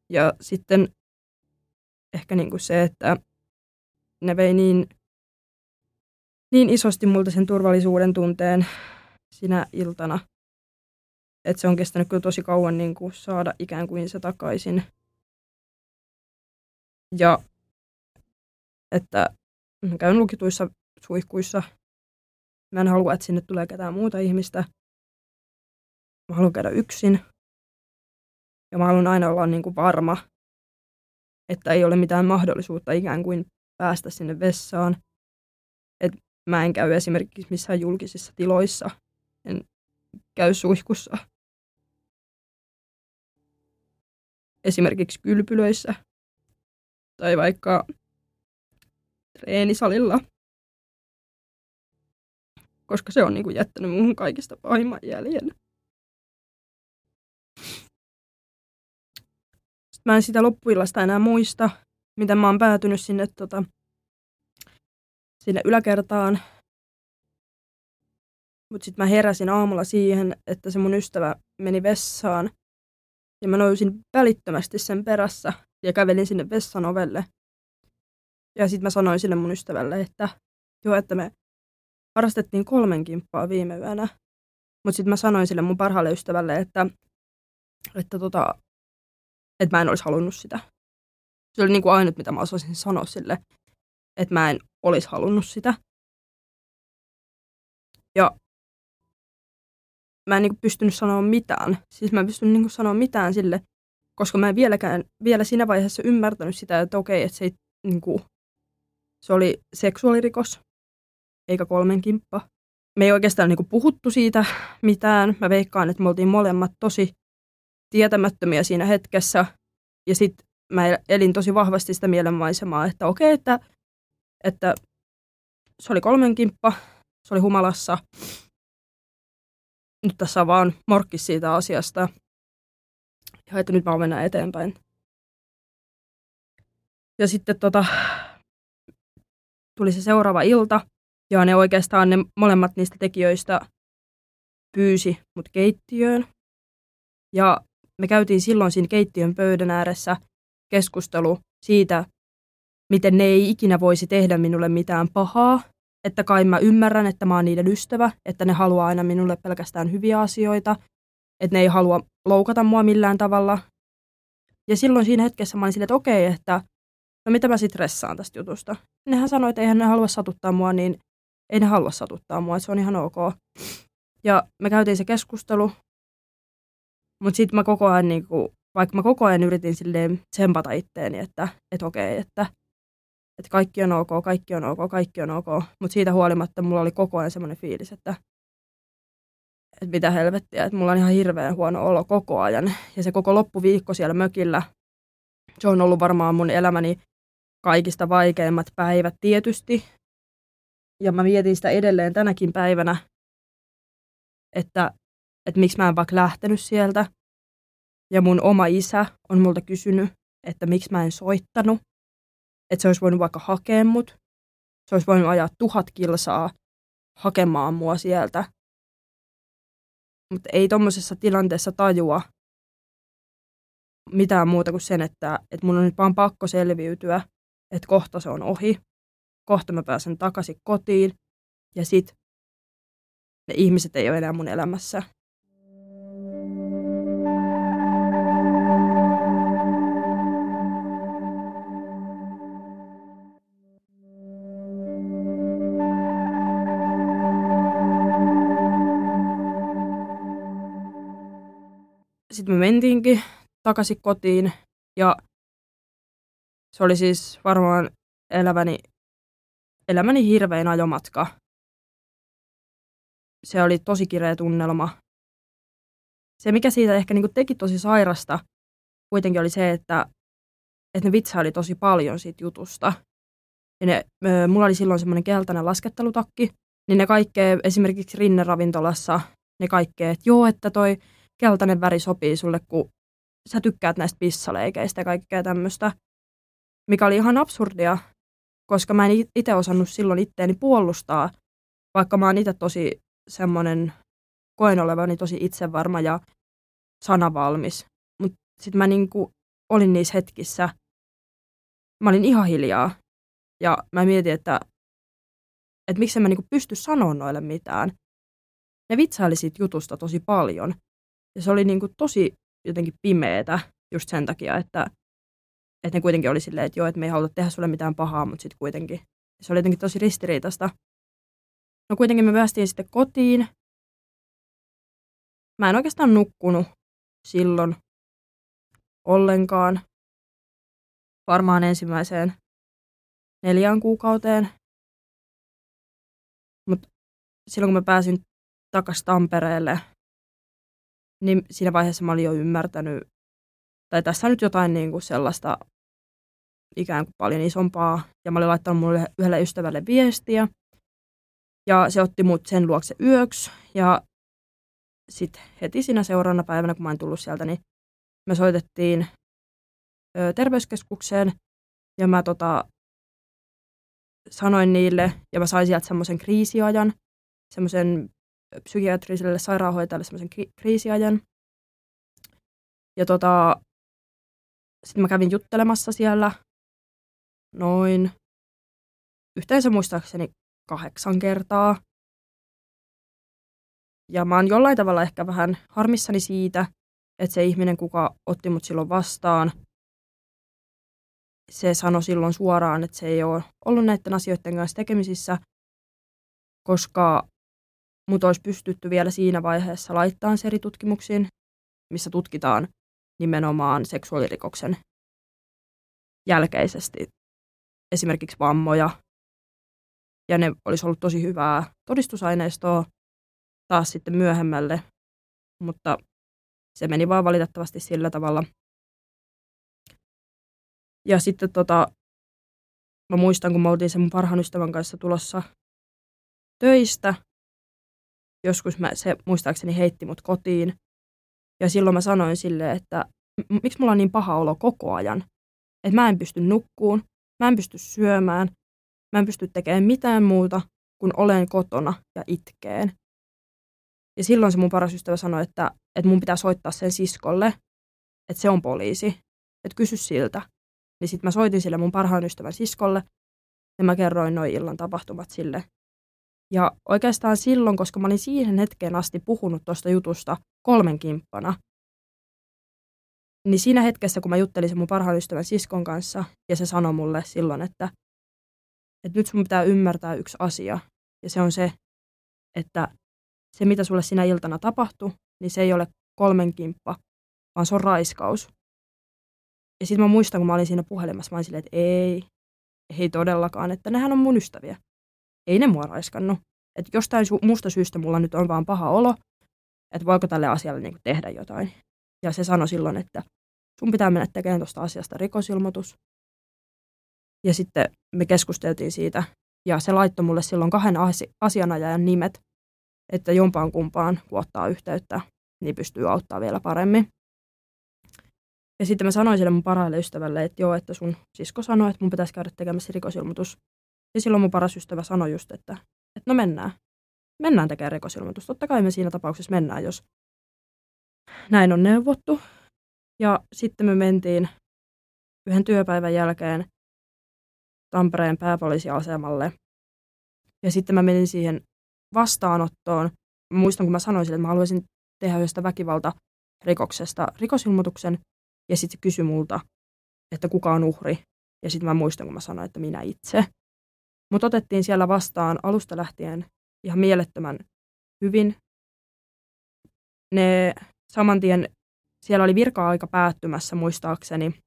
Ja sitten ehkä niin kuin se, että ne vei niin niin isosti multa sen turvallisuuden tunteen sinä iltana, että se on kestänyt kyllä tosi kauan niin kuin saada ikään kuin se takaisin. Ja että mä käyn lukituissa suihkuissa. Mä en halua, että sinne tulee ketään muuta ihmistä. Mä haluan käydä yksin. Ja mä haluan aina olla niin kuin varma, että ei ole mitään mahdollisuutta ikään kuin päästä sinne vessaan – että mä en käy esimerkiksi missään julkisissa tiloissa. En käy suihkussa. Esimerkiksi kylpylöissä. Tai vaikka treenisalilla. Koska se on niin kuin jättänyt muuhun kaikista pahimman jäljen. Mä en sitä loppuillasta enää muista, miten mä oon päätynyt sinne, tota, sinne yläkertaan. Mutta sitten mä heräsin aamulla siihen, että se mun ystävä meni vessaan. Ja mä nousin välittömästi sen perässä ja kävelin sinne vessan ovelle. Ja sitten mä sanoin sille mun ystävälle, että joo, että me harrastettiin kolmen kimppaa viime yönä. Mutta sitten mä sanoin sille mun parhaalle ystävälle, että, että tota, että mä en olisi halunnut sitä. Se oli niin kuin ainut, mitä mä osasin sanoa sille, että mä en olisi halunnut sitä. Ja mä en niin kuin pystynyt sanoa mitään. Siis mä en pystynyt niin kuin sanoa mitään sille, koska mä en vieläkään, vielä siinä vaiheessa ymmärtänyt sitä, että okei, että se, ei, niin kuin, se oli seksuaalirikos, eikä kolmen kimppa. Me ei oikeastaan niin kuin puhuttu siitä mitään. Mä veikkaan, että me oltiin molemmat tosi tietämättömiä siinä hetkessä. Ja sitten mä elin tosi vahvasti sitä mielenmaisemaa, että okei, että, että se oli kolmen kimppa, se oli humalassa. Nyt tässä on vaan morkkis siitä asiasta. Ja että nyt mä mennään eteenpäin. Ja sitten tota, tuli se seuraava ilta, ja ne oikeastaan ne molemmat niistä tekijöistä pyysi mut keittiöön. Ja me käytiin silloin siinä keittiön pöydän ääressä keskustelu siitä, miten ne ei ikinä voisi tehdä minulle mitään pahaa, että kai mä ymmärrän, että mä oon niiden ystävä, että ne haluaa aina minulle pelkästään hyviä asioita, että ne ei halua loukata mua millään tavalla. Ja silloin siinä hetkessä mä olin silleen, että okei, että no mitä mä sit ressaan tästä jutusta. Nehän sanoi, että eihän ne halua satuttaa mua, niin ei ne halua satuttaa mua, että se on ihan ok. Ja me käytiin se keskustelu, mutta sitten mä koko ajan, niin kuin, vaikka mä koko ajan yritin silleen tsempata itteeni, että, että okei, että, että kaikki on ok, kaikki on ok, kaikki on ok. Mutta siitä huolimatta mulla oli koko ajan semmoinen fiilis, että, että mitä helvettiä, että mulla on ihan hirveän huono olo koko ajan. Ja se koko loppuviikko siellä mökillä, se on ollut varmaan mun elämäni kaikista vaikeimmat päivät tietysti. Ja mä mietin sitä edelleen tänäkin päivänä, että että miksi mä en vaikka lähtenyt sieltä. Ja mun oma isä on multa kysynyt, että miksi mä en soittanut. Että se olisi voinut vaikka hakea mut. Se olisi voinut ajaa tuhat kilsaa hakemaan mua sieltä. Mutta ei tuommoisessa tilanteessa tajua mitään muuta kuin sen, että, että mun on nyt vaan pakko selviytyä, että kohta se on ohi. Kohta mä pääsen takaisin kotiin ja sit ne ihmiset ei ole enää mun elämässä. Sitten me mentiinkin takaisin kotiin ja se oli siis varmaan elämäni, elämäni hirvein ajomatka. Se oli tosi kireä tunnelma. Se, mikä siitä ehkä niin teki tosi sairasta, kuitenkin oli se, että, että ne vitsaili tosi paljon siitä jutusta. Ja ne, mulla oli silloin semmoinen keltainen laskettelutakki, niin ne kaikkea, esimerkiksi rinneravintolassa, ne kaikkea, että joo, että toi keltainen väri sopii sulle, kun sä tykkäät näistä pissaleikeistä ja kaikkea tämmöistä, mikä oli ihan absurdia, koska mä en itse osannut silloin itteeni puolustaa, vaikka mä oon itse tosi semmoinen, koen olevani tosi itsevarma ja sanavalmis. Mutta sitten mä niinku olin niissä hetkissä, mä olin ihan hiljaa ja mä mietin, että, että miksi mä niinku pysty sanoa noille mitään. Ne vitsaili siitä jutusta tosi paljon – ja se oli niin kuin tosi jotenkin pimeetä just sen takia, että, että ne kuitenkin oli silleen, että joo, että me ei haluta tehdä sulle mitään pahaa, mutta sitten kuitenkin. Se oli jotenkin tosi ristiriitasta. No kuitenkin me päästiin sitten kotiin. Mä en oikeastaan nukkunut silloin ollenkaan. Varmaan ensimmäiseen neljään kuukauteen. silloin kun mä pääsin takaisin Tampereelle, niin siinä vaiheessa mä olin jo ymmärtänyt, tai tässä on nyt jotain niin kuin sellaista ikään kuin paljon isompaa. Ja mä olin laittanut mulle yhdelle ystävälle viestiä. Ja se otti mut sen luokse yöksi. Ja sitten heti siinä seuraavana päivänä, kun mä en tullut sieltä, niin me soitettiin ö, terveyskeskukseen. Ja mä tota, sanoin niille, ja mä sain sieltä semmoisen kriisiajan, semmoisen psykiatriselle sairaanhoitajalle semmoisen kriisiajan. Ja tota, sitten mä kävin juttelemassa siellä noin yhteensä muistaakseni kahdeksan kertaa. Ja mä oon jollain tavalla ehkä vähän harmissani siitä, että se ihminen, kuka otti mut silloin vastaan, se sanoi silloin suoraan, että se ei ole ollut näiden asioiden kanssa tekemisissä, koska mut olisi pystytty vielä siinä vaiheessa laittamaan seritutkimuksiin, missä tutkitaan nimenomaan seksuaalirikoksen jälkeisesti esimerkiksi vammoja. Ja ne olisi ollut tosi hyvää todistusaineistoa taas sitten myöhemmälle, mutta se meni vaan valitettavasti sillä tavalla. Ja sitten tota, mä muistan, kun mä oltiin sen mun parhaan ystävän kanssa tulossa töistä. Joskus mä, se muistaakseni heitti mut kotiin. Ja silloin mä sanoin sille, että miksi mulla on niin paha olo koko ajan. Että mä en pysty nukkuun, Mä en pysty syömään. Mä en pysty tekemään mitään muuta, kun olen kotona ja itkeen. Ja silloin se mun paras ystävä sanoi, että, että mun pitää soittaa sen siskolle, että se on poliisi, että kysy siltä. Niin sitten mä soitin sille mun parhaan ystävän siskolle ja mä kerroin noin illan tapahtumat sille. Ja oikeastaan silloin, koska mä olin siihen hetkeen asti puhunut tuosta jutusta kolmen kimppana, niin siinä hetkessä, kun mä juttelin sen mun parhaan ystävän siskon kanssa, ja se sanoi mulle silloin, että, että nyt sun pitää ymmärtää yksi asia, ja se on se, että se, mitä sulle sinä iltana tapahtui, niin se ei ole kolmen kimppa, vaan se on raiskaus. Ja sitten mä muistan, kun mä olin siinä puhelimessa, mä olin silleen, että ei, ei todellakaan, että nehän on mun ystäviä. Ei ne mua raiskannut. Että jostain su- muusta syystä mulla nyt on vaan paha olo, että voiko tälle asialle niin tehdä jotain. Ja se sanoi silloin, että sun pitää mennä tekemään tuosta asiasta rikosilmoitus. Ja sitten me keskusteltiin siitä, ja se laittoi mulle silloin kahden asianajajan nimet, että jompaan kumpaan, kun ottaa yhteyttä, niin pystyy auttaa vielä paremmin. Ja sitten mä sanoin sille mun parhaalle ystävälle, että joo, että sun sisko sanoi, että mun pitäisi käydä tekemässä rikosilmoitus. Ja silloin mun paras ystävä sanoi just, että, että no mennään. Mennään tekemään rikosilmoitus. Totta kai me siinä tapauksessa mennään, jos näin on neuvottu. Ja sitten me mentiin yhden työpäivän jälkeen Tampereen pääpoliisiasemalle. Ja sitten mä menin siihen vastaanottoon. Mä muistan, kun mä sanoin sille, että mä haluaisin tehdä yhdestä väkivaltarikoksesta rikosilmoituksen. Ja sitten se kysyi multa, että kuka on uhri. Ja sitten mä muistan, kun mä sanoin, että minä itse. Mutta otettiin siellä vastaan alusta lähtien ihan mielettömän hyvin. Ne saman tien siellä oli virka-aika päättymässä muistaakseni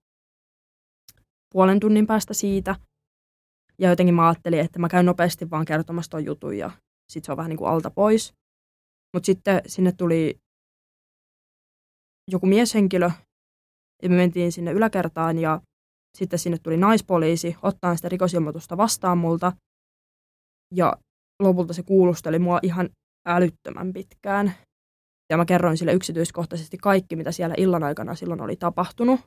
puolen tunnin päästä siitä. Ja jotenkin mä ajattelin, että mä käyn nopeasti vaan kertomassa ton jutun ja sitten se on vähän niin kuin alta pois. Mutta sitten sinne tuli joku mieshenkilö ja me mentiin sinne yläkertaan ja sitten sinne tuli naispoliisi ottaa sitä rikosilmoitusta vastaan multa. Ja lopulta se kuulusteli mua ihan älyttömän pitkään. Ja mä kerroin sille yksityiskohtaisesti kaikki, mitä siellä illan aikana silloin oli tapahtunut.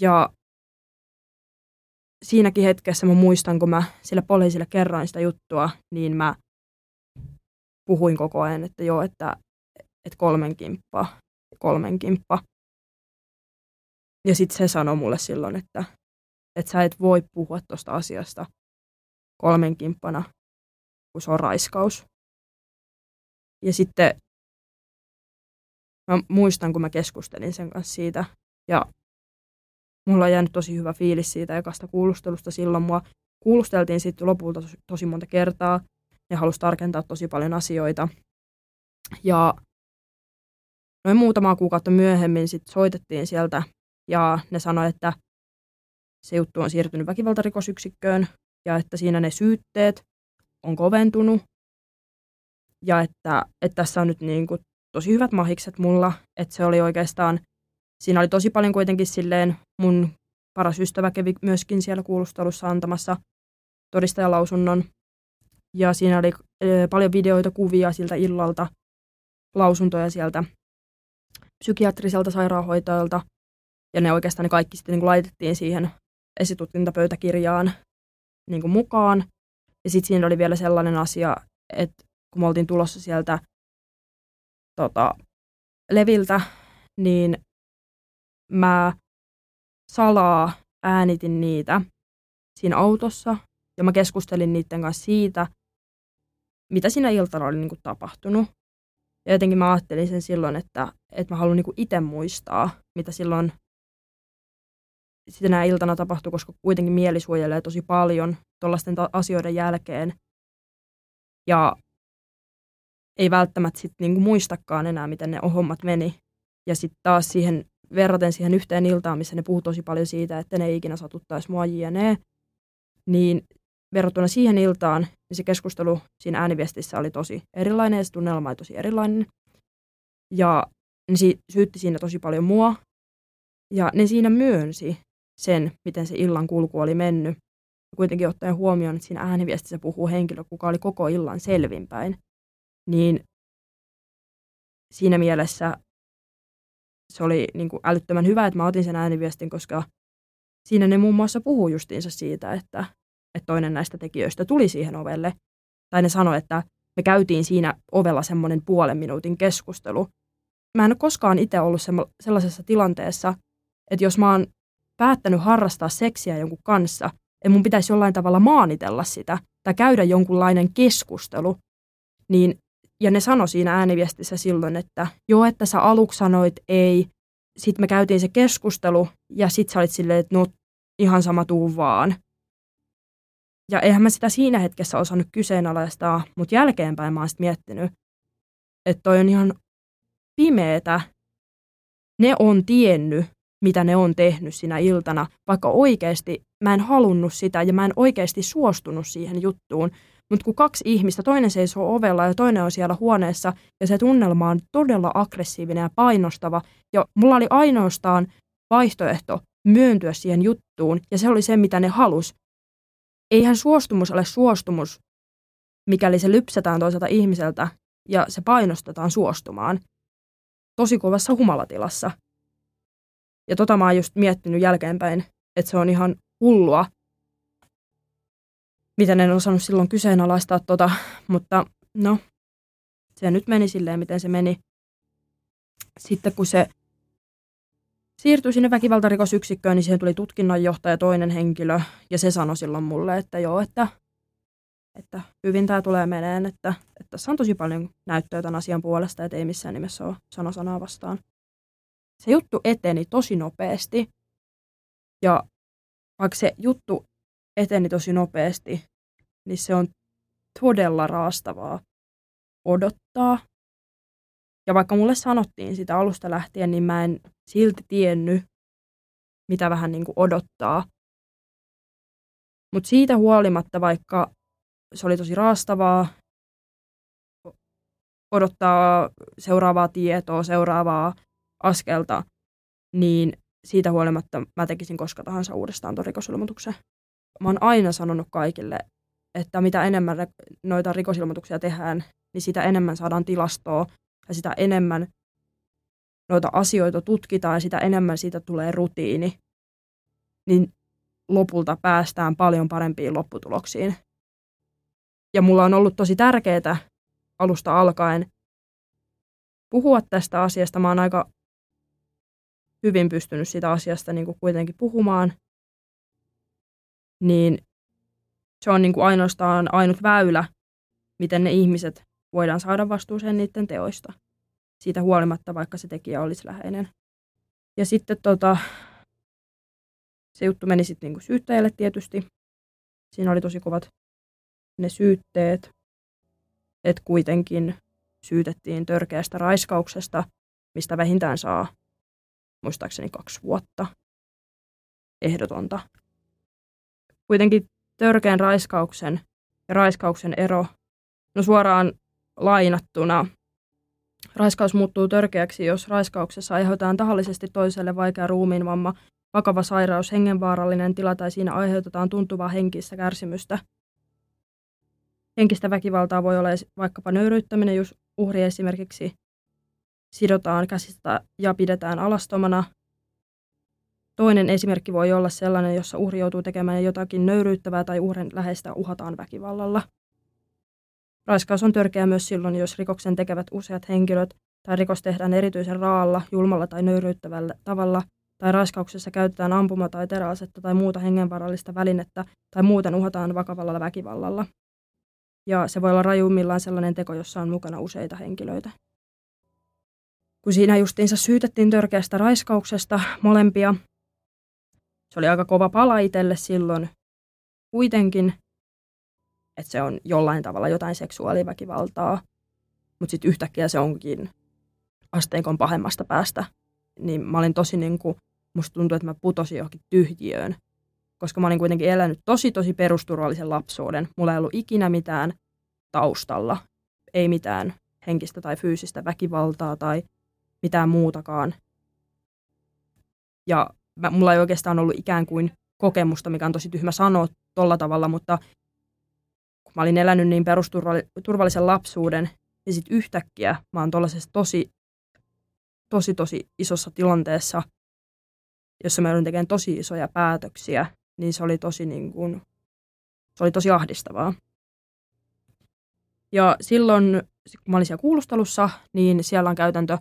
Ja siinäkin hetkessä mä muistan, kun mä sille poliisille kerroin sitä juttua, niin mä puhuin koko ajan, että joo, että, että kolmen kimppa, kolmen kimppa. Ja sitten se sanoi mulle silloin, että, että sä et voi puhua tuosta asiasta kolmen kimppana, kun se on raiskaus. Ja sitten mä muistan, kun mä keskustelin sen kanssa siitä. Ja mulla on jäänyt tosi hyvä fiilis siitä ekasta kuulustelusta silloin. Mua kuulusteltiin sitten lopulta tosi, monta kertaa. Ne halusi tarkentaa tosi paljon asioita. Ja noin muutamaa kuukautta myöhemmin sitten soitettiin sieltä ja ne sanoi, että se juttu on siirtynyt väkivaltarikosyksikköön ja että siinä ne syytteet on koventunut. Ja että, että tässä on nyt niin kuin tosi hyvät mahikset mulla, että se oli oikeastaan, siinä oli tosi paljon kuitenkin silleen, mun paras ystävä kävi myöskin siellä kuulustelussa antamassa todistajalausunnon, ja siinä oli paljon videoita, kuvia siltä illalta, lausuntoja sieltä psykiatriselta sairaanhoitajalta, ja ne oikeastaan ne kaikki sitten niin kuin laitettiin siihen esitutkintapöytäkirjaan niin kuin mukaan. Ja sitten siinä oli vielä sellainen asia, että kun me oltiin tulossa sieltä tota, leviltä, niin mä salaa äänitin niitä siinä autossa ja mä keskustelin niiden kanssa siitä, mitä siinä iltana oli niin kuin tapahtunut. Ja jotenkin mä ajattelin sen silloin, että, että mä haluan niin itse muistaa, mitä silloin sitten iltana tapahtui, koska kuitenkin mieli suojelee tosi paljon tuollaisten asioiden jälkeen. Ja ei välttämättä sit niinku muistakaan enää, miten ne hommat meni. Ja sitten taas siihen verraten siihen yhteen iltaan, missä ne puhuu tosi paljon siitä, että ne ei ikinä satuttaisi mua jne, niin verrattuna siihen iltaan, niin se keskustelu siinä ääniviestissä oli tosi erilainen ja se tunnelma oli tosi erilainen. Ja ne syytti siinä tosi paljon mua. Ja ne siinä myönsi sen, miten se illan kulku oli mennyt. Kuitenkin ottaen huomioon, että siinä ääniviestissä puhuu henkilö, kuka oli koko illan selvinpäin niin siinä mielessä se oli niin kuin älyttömän hyvä, että mä otin sen ääniviestin, koska siinä ne muun muassa puhuu justiinsa siitä, että, että toinen näistä tekijöistä tuli siihen ovelle. Tai ne sanoi, että me käytiin siinä ovella semmoinen puolen minuutin keskustelu. Mä en ole koskaan itse ollut sellaisessa tilanteessa, että jos mä oon päättänyt harrastaa seksiä jonkun kanssa, että mun pitäisi jollain tavalla maanitella sitä tai käydä jonkunlainen keskustelu, niin ja ne sanoi siinä ääniviestissä silloin, että joo, että sä aluksi sanoit ei. Sitten me käytiin se keskustelu ja sitten sä olit silleen, että no ihan sama tuu vaan. Ja eihän mä sitä siinä hetkessä osannut kyseenalaistaa, mutta jälkeenpäin mä oon sitten miettinyt, että toi on ihan pimeetä. Ne on tiennyt, mitä ne on tehnyt sinä iltana, vaikka oikeasti mä en halunnut sitä ja mä en oikeasti suostunut siihen juttuun, mutta kun kaksi ihmistä, toinen seisoo ovella ja toinen on siellä huoneessa ja se tunnelma on todella aggressiivinen ja painostava ja mulla oli ainoastaan vaihtoehto myöntyä siihen juttuun ja se oli se, mitä ne halus. Eihän suostumus ole suostumus, mikäli se lypsetään toiselta ihmiseltä ja se painostetaan suostumaan. Tosi kovassa humalatilassa. Ja tota mä oon just miettinyt jälkeenpäin, että se on ihan hullua, miten en osannut silloin kyseenalaistaa tota, mutta no, se nyt meni silleen, miten se meni. Sitten kun se siirtyi sinne väkivaltarikosyksikköön, niin siihen tuli tutkinnanjohtaja toinen henkilö, ja se sanoi silloin mulle, että joo, että, että hyvin tämä tulee meneen, että, että tässä on tosi paljon näyttöä tämän asian puolesta, että ei missään nimessä ole sano sanaa vastaan. Se juttu eteni tosi nopeasti, ja vaikka se juttu eteni tosi nopeasti, niin se on todella raastavaa odottaa. Ja vaikka mulle sanottiin sitä alusta lähtien, niin mä en silti tiennyt, mitä vähän niin kuin odottaa. Mutta siitä huolimatta, vaikka se oli tosi raastavaa, odottaa seuraavaa tietoa, seuraavaa askelta, niin siitä huolimatta mä tekisin koska tahansa uudestaan tuon rikosilmoituksen. Mä oon aina sanonut kaikille, että mitä enemmän noita rikosilmoituksia tehdään, niin sitä enemmän saadaan tilastoa ja sitä enemmän noita asioita tutkitaan ja sitä enemmän siitä tulee rutiini, niin lopulta päästään paljon parempiin lopputuloksiin. Ja mulla on ollut tosi tärkeää alusta alkaen puhua tästä asiasta. Mä oon aika hyvin pystynyt sitä asiasta niin kuin kuitenkin puhumaan. Niin se on niin kuin ainoastaan ainut väylä, miten ne ihmiset voidaan saada vastuuseen niiden teoista. Siitä huolimatta, vaikka se tekijä olisi läheinen. Ja sitten tota, se juttu meni sitten niin kuin syyttäjälle tietysti. Siinä oli tosi kovat ne syytteet, että kuitenkin syytettiin törkeästä raiskauksesta, mistä vähintään saa muistaakseni kaksi vuotta ehdotonta. Kuitenkin törkeän raiskauksen ja raiskauksen ero. No suoraan lainattuna. Raiskaus muuttuu törkeäksi, jos raiskauksessa aiheutetaan tahallisesti toiselle vaikea ruumiinvamma, vakava sairaus, hengenvaarallinen tila tai siinä aiheutetaan tuntuvaa henkistä kärsimystä. Henkistä väkivaltaa voi olla vaikkapa nöyryyttäminen, jos uhri esimerkiksi sidotaan käsistä ja pidetään alastomana. Toinen esimerkki voi olla sellainen, jossa uhri joutuu tekemään jotakin nöyryyttävää tai uhrin läheistä uhataan väkivallalla. Raiskaus on törkeä myös silloin, jos rikoksen tekevät useat henkilöt tai rikos tehdään erityisen raalla, julmalla tai nöyryyttävällä tavalla, tai raiskauksessa käytetään ampuma- tai teräasetta tai muuta hengenvarallista välinettä tai muuten uhataan vakavalla väkivallalla. Ja se voi olla rajuimmillaan sellainen teko, jossa on mukana useita henkilöitä. Kun siinä justiinsa syytettiin törkeästä raiskauksesta molempia, se oli aika kova pala itselle silloin kuitenkin, että se on jollain tavalla jotain seksuaaliväkivaltaa, mutta sitten yhtäkkiä se onkin asteikon pahemmasta päästä. Niin mä olin tosi niin kuin, musta tuntui, että mä putosin johonkin tyhjiöön, koska mä olin kuitenkin elänyt tosi tosi perusturvallisen lapsuuden. Mulla ei ollut ikinä mitään taustalla, ei mitään henkistä tai fyysistä väkivaltaa tai mitään muutakaan. Ja mä, mulla ei oikeastaan ollut ikään kuin kokemusta, mikä on tosi tyhmä sanoa tolla tavalla, mutta kun mä olin elänyt niin perusturvallisen lapsuuden, niin sitten yhtäkkiä mä oon tuollaisessa tosi, tosi, tosi isossa tilanteessa, jossa mä joudun tekemään tosi isoja päätöksiä, niin se oli tosi, niin kuin, se oli tosi ahdistavaa. Ja silloin, kun mä olin siellä kuulustelussa, niin siellä on käytäntö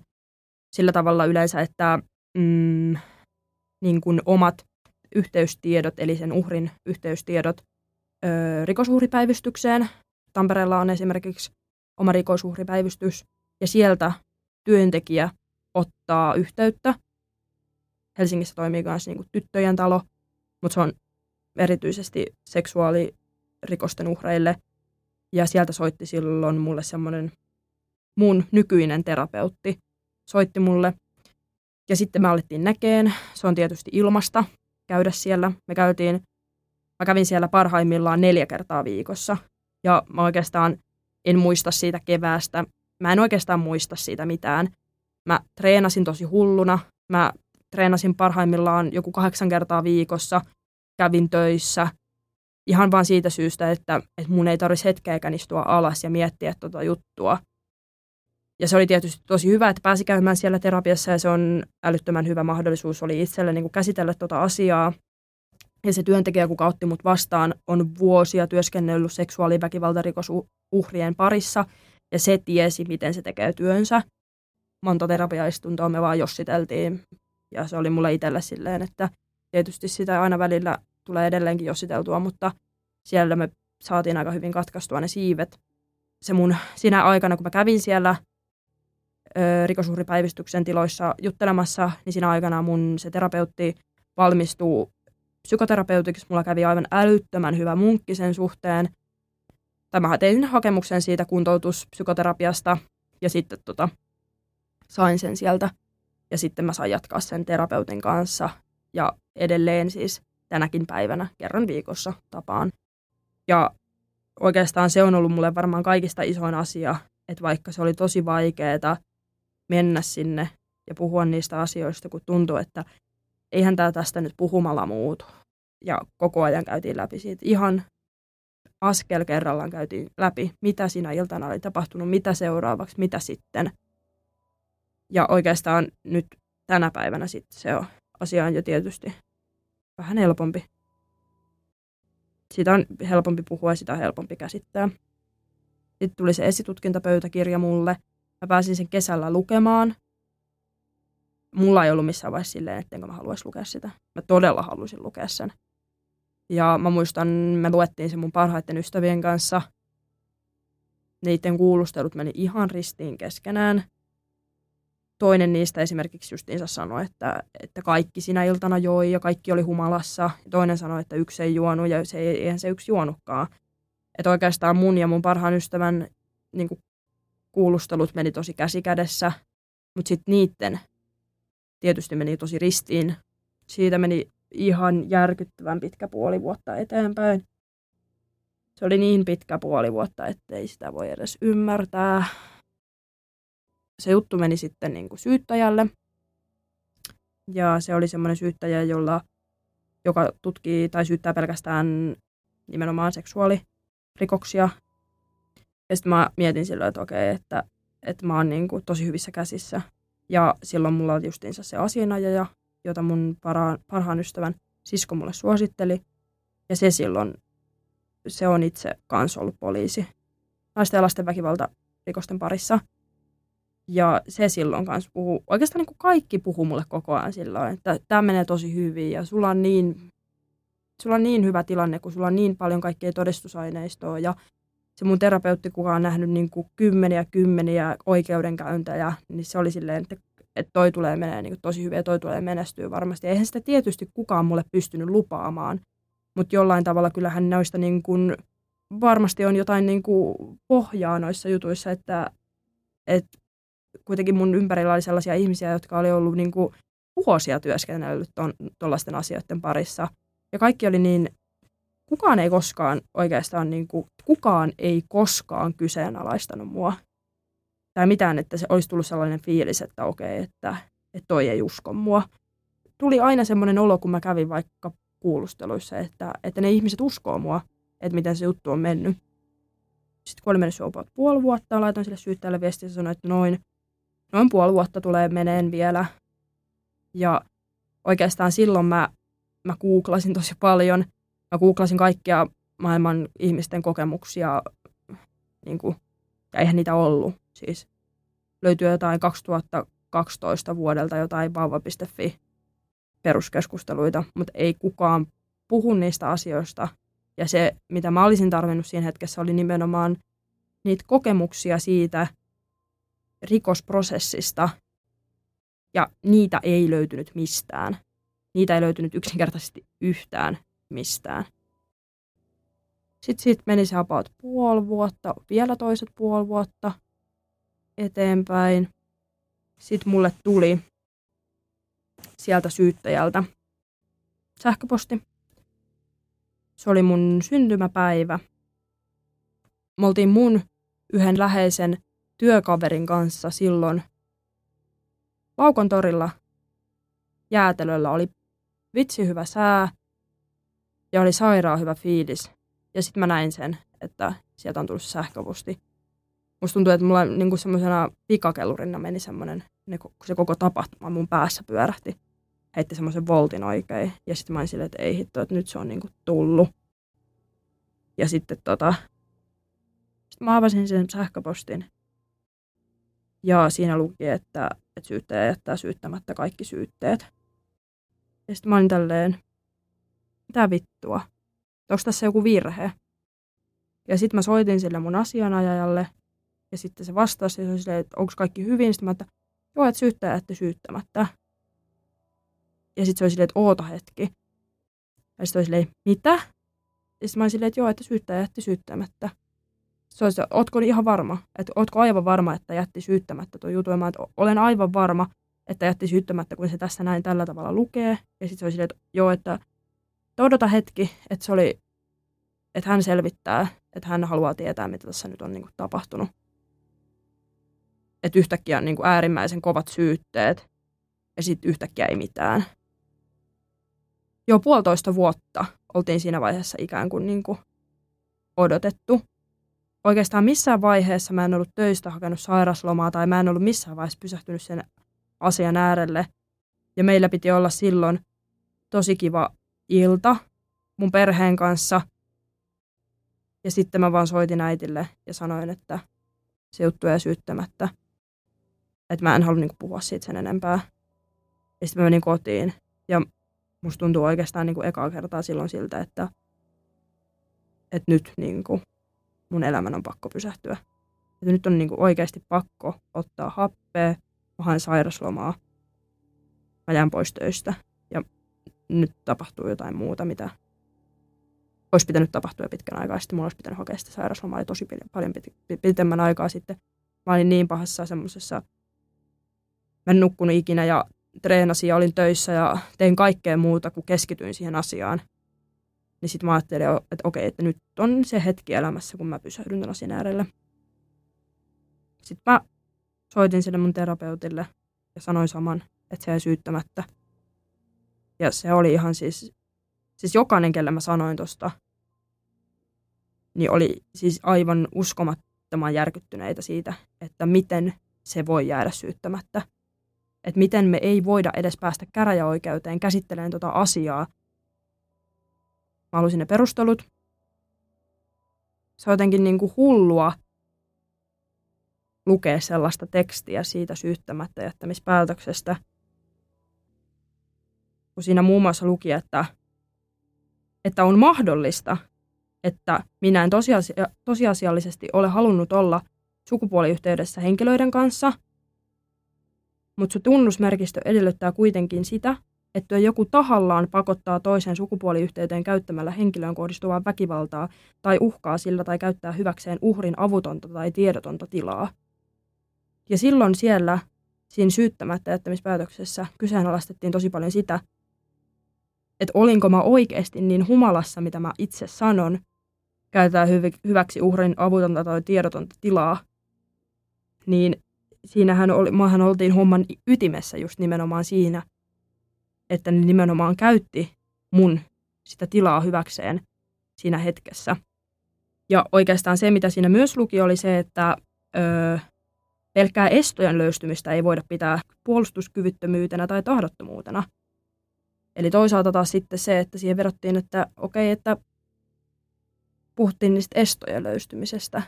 sillä tavalla yleensä, että mm, niin kuin omat yhteystiedot, eli sen uhrin yhteystiedot ö, rikosuhripäivystykseen. Tampereella on esimerkiksi oma rikosuhripäivystys, ja sieltä työntekijä ottaa yhteyttä. Helsingissä toimii myös niin kuin tyttöjen talo, mutta se on erityisesti seksuaalirikosten uhreille. Ja sieltä soitti silloin mulle semmoinen mun nykyinen terapeutti, soitti mulle. Ja sitten me alettiin näkeen. Se on tietysti ilmasta käydä siellä. Me käytiin, mä kävin siellä parhaimmillaan neljä kertaa viikossa. Ja mä oikeastaan en muista siitä keväästä. Mä en oikeastaan muista siitä mitään. Mä treenasin tosi hulluna. Mä treenasin parhaimmillaan joku kahdeksan kertaa viikossa. Kävin töissä. Ihan vaan siitä syystä, että, että mun ei tarvitsisi hetkeäkään istua alas ja miettiä tuota juttua. Ja se oli tietysti tosi hyvä, että pääsi käymään siellä terapiassa ja se on älyttömän hyvä mahdollisuus oli itselle niin kuin käsitellä tuota asiaa. Ja se työntekijä, kuka otti mut vastaan, on vuosia työskennellyt seksuaaliväkivaltarikosuhrien parissa ja se tiesi, miten se tekee työnsä. Monta terapiaistuntoa me vaan jossiteltiin ja se oli mulle itselle silleen, että tietysti sitä aina välillä tulee edelleenkin jossiteltua, mutta siellä me saatiin aika hyvin katkaistua ne siivet. Se mun siinä aikana, kun mä kävin siellä rikosuhripäivystyksen tiloissa juttelemassa, niin siinä aikana mun se terapeutti valmistuu psykoterapeutiksi. Mulla kävi aivan älyttömän hyvä munkki sen suhteen. Tai mä tein hakemuksen siitä kuntoutuspsykoterapiasta ja sitten tota, sain sen sieltä. Ja sitten mä sain jatkaa sen terapeutin kanssa ja edelleen siis tänäkin päivänä kerran viikossa tapaan. Ja oikeastaan se on ollut mulle varmaan kaikista isoin asia, että vaikka se oli tosi vaikeaa mennä sinne ja puhua niistä asioista, kun tuntuu, että eihän tämä tästä nyt puhumalla muutu. Ja koko ajan käytiin läpi siitä ihan askel kerrallaan käytiin läpi, mitä siinä iltana oli tapahtunut, mitä seuraavaksi, mitä sitten. Ja oikeastaan nyt tänä päivänä sitten se on asia on jo tietysti vähän helpompi. Siitä on helpompi puhua ja sitä on helpompi käsittää. Sitten tuli se esitutkintapöytäkirja mulle – Mä pääsin sen kesällä lukemaan. Mulla ei ollut missään vaiheessa silleen, ettenkö mä haluaisi lukea sitä. Mä todella halusin lukea sen. Ja mä muistan, me luettiin sen mun parhaiten ystävien kanssa. Niiden kuulustelut meni ihan ristiin keskenään. Toinen niistä esimerkiksi justiinsa sanoi, että, että kaikki sinä iltana joi ja kaikki oli humalassa. Toinen sanoi, että yksi ei juonut ja se ei, eihän se yksi juonutkaan. Että oikeastaan mun ja mun parhaan ystävän niin kuin kuulustelut meni tosi käsikädessä, mutta sitten niiden tietysti meni tosi ristiin. Siitä meni ihan järkyttävän pitkä puoli vuotta eteenpäin. Se oli niin pitkä puoli vuotta, ettei sitä voi edes ymmärtää. Se juttu meni sitten niin kuin syyttäjälle. Ja se oli semmoinen syyttäjä, jolla, joka tutkii tai syyttää pelkästään nimenomaan seksuaalirikoksia. Ja sitten mä mietin silloin, että okei, että, että mä oon niin kuin tosi hyvissä käsissä. Ja silloin mulla oli justiinsa se asianajaja, jota mun para, parhaan ystävän sisko mulle suositteli. Ja se silloin, se on itse kanssa ollut poliisi naisten ja lasten väkivalta rikosten parissa. Ja se silloin kanssa puhuu, oikeastaan niin kuin kaikki puhuu mulle koko ajan silloin, että tämä menee tosi hyvin ja sulla on niin, sulla on niin hyvä tilanne, kun sulla on niin paljon kaikkea todistusaineistoa ja se mun terapeutti, kuka on nähnyt niin kuin kymmeniä kymmeniä oikeudenkäyntejä, niin se oli silleen, että, että toi tulee menee niin tosi hyvin ja toi tulee menestyä varmasti. Eihän sitä tietysti kukaan mulle pystynyt lupaamaan, mutta jollain tavalla kyllähän noista niin kuin, varmasti on jotain niin kuin pohjaa noissa jutuissa, että, että kuitenkin mun ympärillä oli sellaisia ihmisiä, jotka oli ollut niin kuin vuosia työskennellyt tuollaisten asioiden parissa. Ja kaikki oli niin kukaan ei koskaan oikeastaan, niin kuin, kukaan ei koskaan kyseenalaistanut mua. Tai mitään, että se olisi tullut sellainen fiilis, että okei, että, että toi ei usko mua. Tuli aina semmoinen olo, kun mä kävin vaikka kuulusteluissa, että, että ne ihmiset uskoo mua, että miten se juttu on mennyt. Sitten kun oli mennyt about puoli vuotta, laitoin sille syyttäjälle viestiä ja sanoin, että noin, noin puoli vuotta tulee meneen vielä. Ja oikeastaan silloin mä, mä googlasin tosi paljon – mä googlasin kaikkia maailman ihmisten kokemuksia, niin kuin, ja eihän niitä ollut. Siis löytyy jotain 2012 vuodelta jotain vauva.fi peruskeskusteluita, mutta ei kukaan puhu niistä asioista. Ja se, mitä mä olisin tarvinnut siinä hetkessä, oli nimenomaan niitä kokemuksia siitä rikosprosessista, ja niitä ei löytynyt mistään. Niitä ei löytynyt yksinkertaisesti yhtään mistään. Sitten siitä meni se about puoli vuotta, vielä toiset puoli vuotta eteenpäin. Sitten mulle tuli sieltä syyttäjältä sähköposti. Se oli mun syntymäpäivä. Me oltiin mun yhden läheisen työkaverin kanssa silloin Laukon torilla jäätelöllä oli vitsi hyvä sää ja oli sairaan hyvä fiilis. Ja sitten mä näin sen, että sieltä on tullut sähköposti. Musta tuntuu, että mulla niinku semmoisena pikakellurina meni semmoinen, kun se koko tapahtuma mun päässä pyörähti. Heitti semmoisen voltin oikein. Ja sitten mä silleen, että ei hitto, että nyt se on niinku tullut. Ja sitten tota, sit mä avasin sen sähköpostin. Ja siinä luki, että, että syyttäjä jättää syyttämättä kaikki syytteet. Ja sitten mä olin tälleen, mitä vittua? Onko tässä joku virhe? Ja sitten mä soitin sille mun asianajajalle, ja sitten se vastasi, ja se oli silleen, että onko kaikki hyvin? Sitten mä että joo, että syyttäjä jätti syyttämättä. Ja sitten se oli silleen, että oota hetki. Ja sitten oli silleen, mitä? Ja sitten mä olin silleen, että joo, että syyttäjä jätti syyttämättä. Se oli, että ootko ihan varma? Että ootko aivan varma, että jätti syyttämättä tuo juttu? Ja mä, että olen aivan varma, että jätti syyttämättä, kun se tässä näin tällä tavalla lukee. Ja sitten se oli silleen, että joo, että että odota hetki, että se oli, että hän selvittää, että hän haluaa tietää, mitä tässä nyt on niin kuin, tapahtunut. Että yhtäkkiä on niin kuin, äärimmäisen kovat syytteet ja sitten yhtäkkiä ei mitään. Jo puolitoista vuotta oltiin siinä vaiheessa ikään kuin, niin kuin odotettu. Oikeastaan missään vaiheessa mä en ollut töistä hakenut sairaslomaa tai mä en ollut missään vaiheessa pysähtynyt sen asian äärelle. Ja meillä piti olla silloin tosi kiva ilta mun perheen kanssa. Ja sitten mä vaan soitin äitille ja sanoin, että se juttu ei syyttämättä. Että mä en halua niinku puhua siitä sen enempää. Ja sitten mä menin kotiin. Ja musta tuntuu oikeastaan niinku ekaa kertaa silloin siltä, että, että nyt niinku mun elämän on pakko pysähtyä. Että nyt on niinku oikeasti pakko ottaa happea, mä sairaslomaa, mä jään pois töistä nyt tapahtuu jotain muuta, mitä olisi pitänyt tapahtua jo pitkän aikaa. Sitten mulla olisi pitänyt hakea sitä sairauslomaa tosi paljon pitemmän aikaa sitten. Mä olin niin pahassa semmoisessa, mä en nukkunut ikinä ja treenasin ja olin töissä ja tein kaikkea muuta kuin keskityin siihen asiaan. niin sitten mä ajattelin, että okei, että nyt on se hetki elämässä, kun mä pysähdyn tämän asian äärelle. Sitten mä soitin sille mun terapeutille ja sanoin saman, että se ei syyttämättä. Ja se oli ihan siis, siis jokainen, kelle mä sanoin tosta, niin oli siis aivan uskomattoman järkyttyneitä siitä, että miten se voi jäädä syyttämättä. Että miten me ei voida edes päästä käräjäoikeuteen käsittelemään tuota asiaa. Mä halusin ne perustelut. Se on jotenkin niin kuin hullua lukea sellaista tekstiä siitä syyttämättä jättämispäätöksestä. Kun siinä muun muassa luki, että, että on mahdollista, että minä en tosiasia, tosiasiallisesti ole halunnut olla sukupuoliyhteydessä henkilöiden kanssa, mutta se tunnusmerkistö edellyttää kuitenkin sitä, että joku tahallaan pakottaa toisen sukupuoliyhteyteen käyttämällä henkilöön kohdistuvaa väkivaltaa tai uhkaa sillä tai käyttää hyväkseen uhrin avutonta tai tiedotonta tilaa. Ja silloin siellä, siinä syyttämättä jättämispäätöksessä, kyseenalaistettiin tosi paljon sitä, että olinko mä oikeasti niin humalassa, mitä mä itse sanon, käytetään hyväksi uhrin avutonta tai tiedotonta tilaa, niin siinähän oli, maahan oltiin homman ytimessä just nimenomaan siinä, että ne nimenomaan käytti mun sitä tilaa hyväkseen siinä hetkessä. Ja oikeastaan se, mitä siinä myös luki, oli se, että öö, pelkkää estojen löystymistä ei voida pitää puolustuskyvyttömyytenä tai tahdottomuutena. Eli toisaalta taas sitten se, että siihen verrattiin, että okei, että puhuttiin niistä estojen löystymisestä.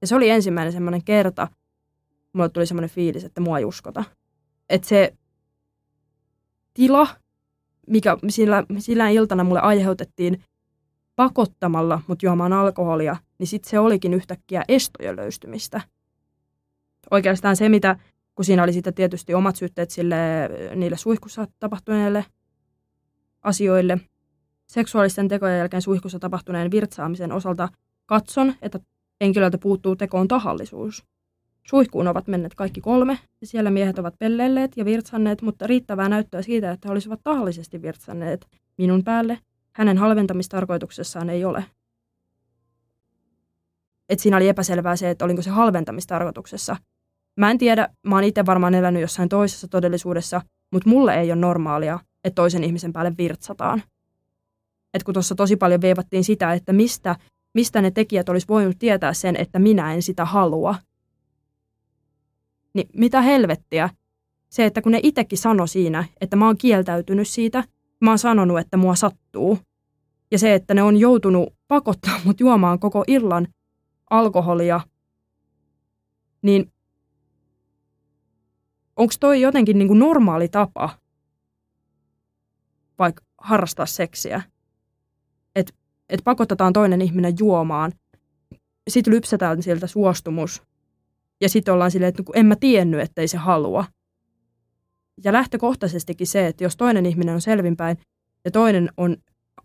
Ja se oli ensimmäinen semmoinen kerta, mulle tuli semmoinen fiilis, että mua ei uskota. Että se tila, mikä sillä, sillä iltana mulle aiheutettiin pakottamalla mut juomaan alkoholia, niin sitten se olikin yhtäkkiä estojen löystymistä. Oikeastaan se, mitä, kun siinä oli sitten tietysti omat syytteet sille, niille suihkussa tapahtuneille asioille, seksuaalisten tekojen jälkeen suihkussa tapahtuneen virtsaamisen osalta katson, että henkilöltä puuttuu tekoon tahallisuus. Suihkuun ovat menneet kaikki kolme, ja siellä miehet ovat pelleilleet ja virtsanneet, mutta riittävää näyttöä siitä, että he olisivat tahallisesti virtsanneet minun päälle, hänen halventamistarkoituksessaan ei ole. Et siinä oli epäselvää se, että olinko se halventamistarkoituksessa. Mä en tiedä, mä oon itse varmaan elänyt jossain toisessa todellisuudessa, mutta mulle ei ole normaalia, että toisen ihmisen päälle virtsataan. Et kun tuossa tosi paljon veivattiin sitä, että mistä, mistä ne tekijät olisi voinut tietää sen, että minä en sitä halua – niin mitä helvettiä? Se, että kun ne itsekin sano siinä, että mä oon kieltäytynyt siitä, mä oon sanonut, että mua sattuu. Ja se, että ne on joutunut pakottaa mut juomaan koko illan alkoholia, niin onko toi jotenkin niin kuin normaali tapa vaikka harrastaa seksiä? Että et pakotetaan toinen ihminen juomaan, sitten lypsetään siltä suostumus ja sitten ollaan silleen, että en mä tiennyt, että ei se halua. Ja lähtökohtaisestikin se, että jos toinen ihminen on selvinpäin ja toinen on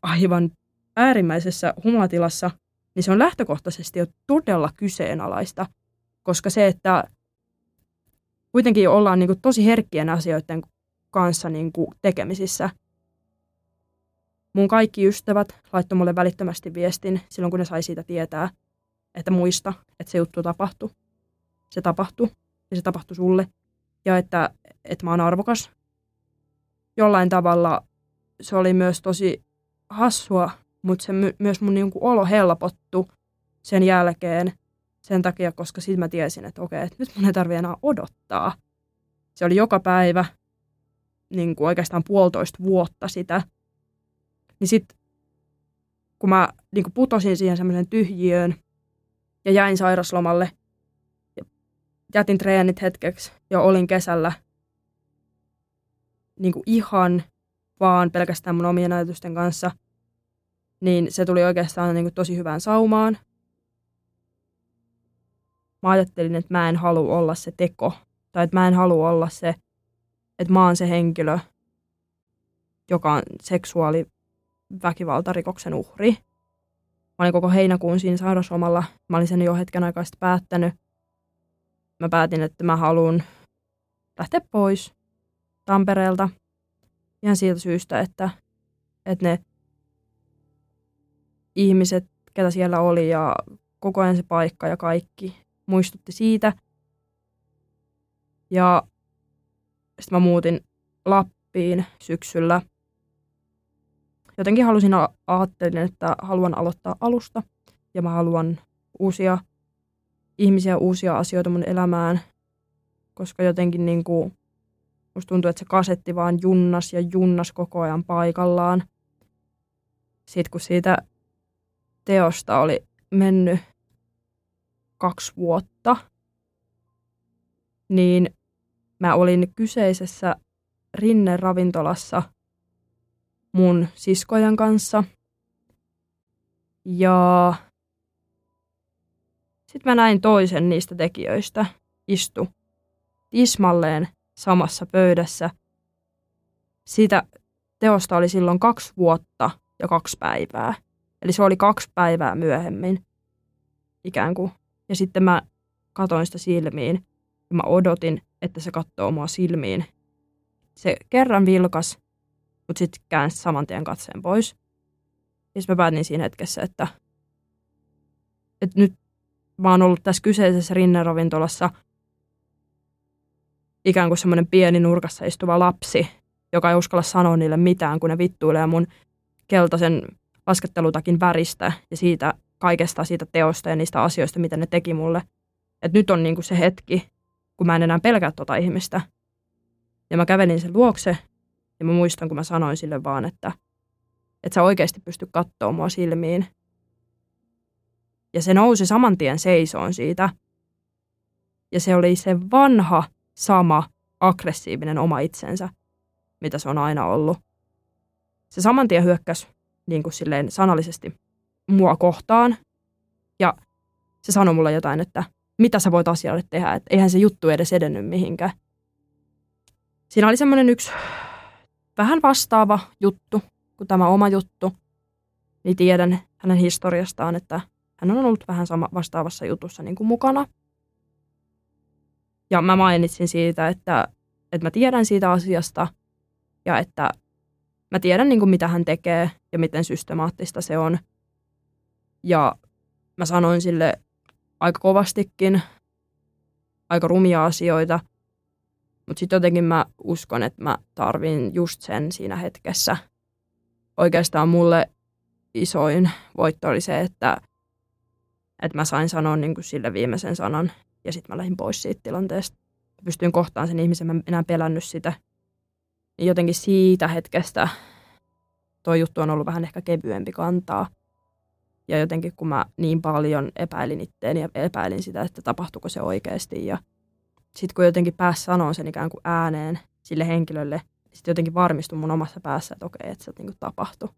aivan äärimmäisessä humalatilassa, niin se on lähtökohtaisesti jo todella kyseenalaista, koska se, että kuitenkin ollaan niin kuin tosi herkkien asioiden kanssa niin kuin tekemisissä. Mun kaikki ystävät laittoi mulle välittömästi viestin silloin, kun ne sai siitä tietää, että muista, että se juttu tapahtui se tapahtui ja se tapahtui sulle ja että, että mä oon arvokas. Jollain tavalla se oli myös tosi hassua, mutta se my, myös mun niinku olo helpottu sen jälkeen sen takia, koska sitten mä tiesin, että okei, että nyt mun ei tarvitse enää odottaa. Se oli joka päivä niin kuin oikeastaan puolitoista vuotta sitä. Niin sitten kun mä niin kuin putosin siihen semmoisen tyhjiöön ja jäin sairaslomalle – jätin treenit hetkeksi ja olin kesällä niin kuin ihan vaan pelkästään mun omien ajatusten kanssa, niin se tuli oikeastaan niin kuin tosi hyvään saumaan. Mä ajattelin, että mä en halua olla se teko, tai että mä en halua olla se, että mä oon se henkilö, joka on seksuaaliväkivaltarikoksen uhri. Mä olin koko heinäkuun siinä sairauslomalla. Mä olin sen jo hetken aikaa sitten päättänyt mä päätin, että mä haluan lähteä pois Tampereelta ihan siitä syystä, että, että ne ihmiset, ketä siellä oli ja koko ajan se paikka ja kaikki muistutti siitä. Ja sitten mä muutin Lappiin syksyllä. Jotenkin halusin, ajattelin, että haluan aloittaa alusta ja mä haluan uusia ihmisiä, uusia asioita mun elämään, koska jotenkin niin kuin, musta tuntuu, että se kasetti vaan junnas ja junnas koko ajan paikallaan. Sitten kun siitä teosta oli mennyt kaksi vuotta, niin mä olin kyseisessä Rinne-ravintolassa mun siskojen kanssa. Ja sitten mä näin toisen niistä tekijöistä istu tismalleen samassa pöydässä. Siitä teosta oli silloin kaksi vuotta ja kaksi päivää. Eli se oli kaksi päivää myöhemmin ikään kuin. Ja sitten mä katoin sitä silmiin ja mä odotin, että se katsoo mua silmiin. Se kerran vilkas, mutta sitten käänsi saman tien katseen pois. Ja sitten mä päätin siinä hetkessä, että, että nyt mä oon ollut tässä kyseisessä rinneravintolassa ikään kuin semmoinen pieni nurkassa istuva lapsi, joka ei uskalla sanoa niille mitään, kun ne vittuilee mun keltaisen laskettelutakin väristä ja siitä kaikesta siitä teosta ja niistä asioista, mitä ne teki mulle. Et nyt on niinku se hetki, kun mä en enää pelkää tota ihmistä. Ja mä kävelin sen luokse ja mä muistan, kun mä sanoin sille vaan, että, että sä oikeasti pysty katsoa mua silmiin. Ja se nousi saman tien seisoon siitä. Ja se oli se vanha, sama, aggressiivinen oma itsensä, mitä se on aina ollut. Se saman tien hyökkäsi niin kuin silleen sanallisesti mua kohtaan. Ja se sanoi mulle jotain, että mitä sä voit asialle tehdä, että eihän se juttu edes edennyt mihinkään. Siinä oli semmoinen yksi vähän vastaava juttu kuin tämä oma juttu. Niin tiedän hänen historiastaan, että hän on ollut vähän sama vastaavassa jutussa niin kuin mukana. Ja mä mainitsin siitä, että, että mä tiedän siitä asiasta ja että mä tiedän niin kuin mitä hän tekee ja miten systemaattista se on. Ja mä sanoin sille aika kovastikin, aika rumia asioita, mutta sitten jotenkin mä uskon, että mä tarvin just sen siinä hetkessä. Oikeastaan mulle isoin voitto oli se, että, että mä sain sanoa niin kuin sille viimeisen sanan ja sitten mä lähdin pois siitä tilanteesta. Mä pystyin kohtaan sen ihmisen, mä en enää pelännyt sitä. Ja jotenkin siitä hetkestä toi juttu on ollut vähän ehkä kevyempi kantaa. Ja jotenkin kun mä niin paljon epäilin itteeni ja epäilin sitä, että tapahtuuko se oikeasti. Ja sitten kun jotenkin pääsi sanoa sen ikään kuin ääneen sille henkilölle, sitten jotenkin varmistui mun omassa päässä, että okei, että se niin kuin tapahtui.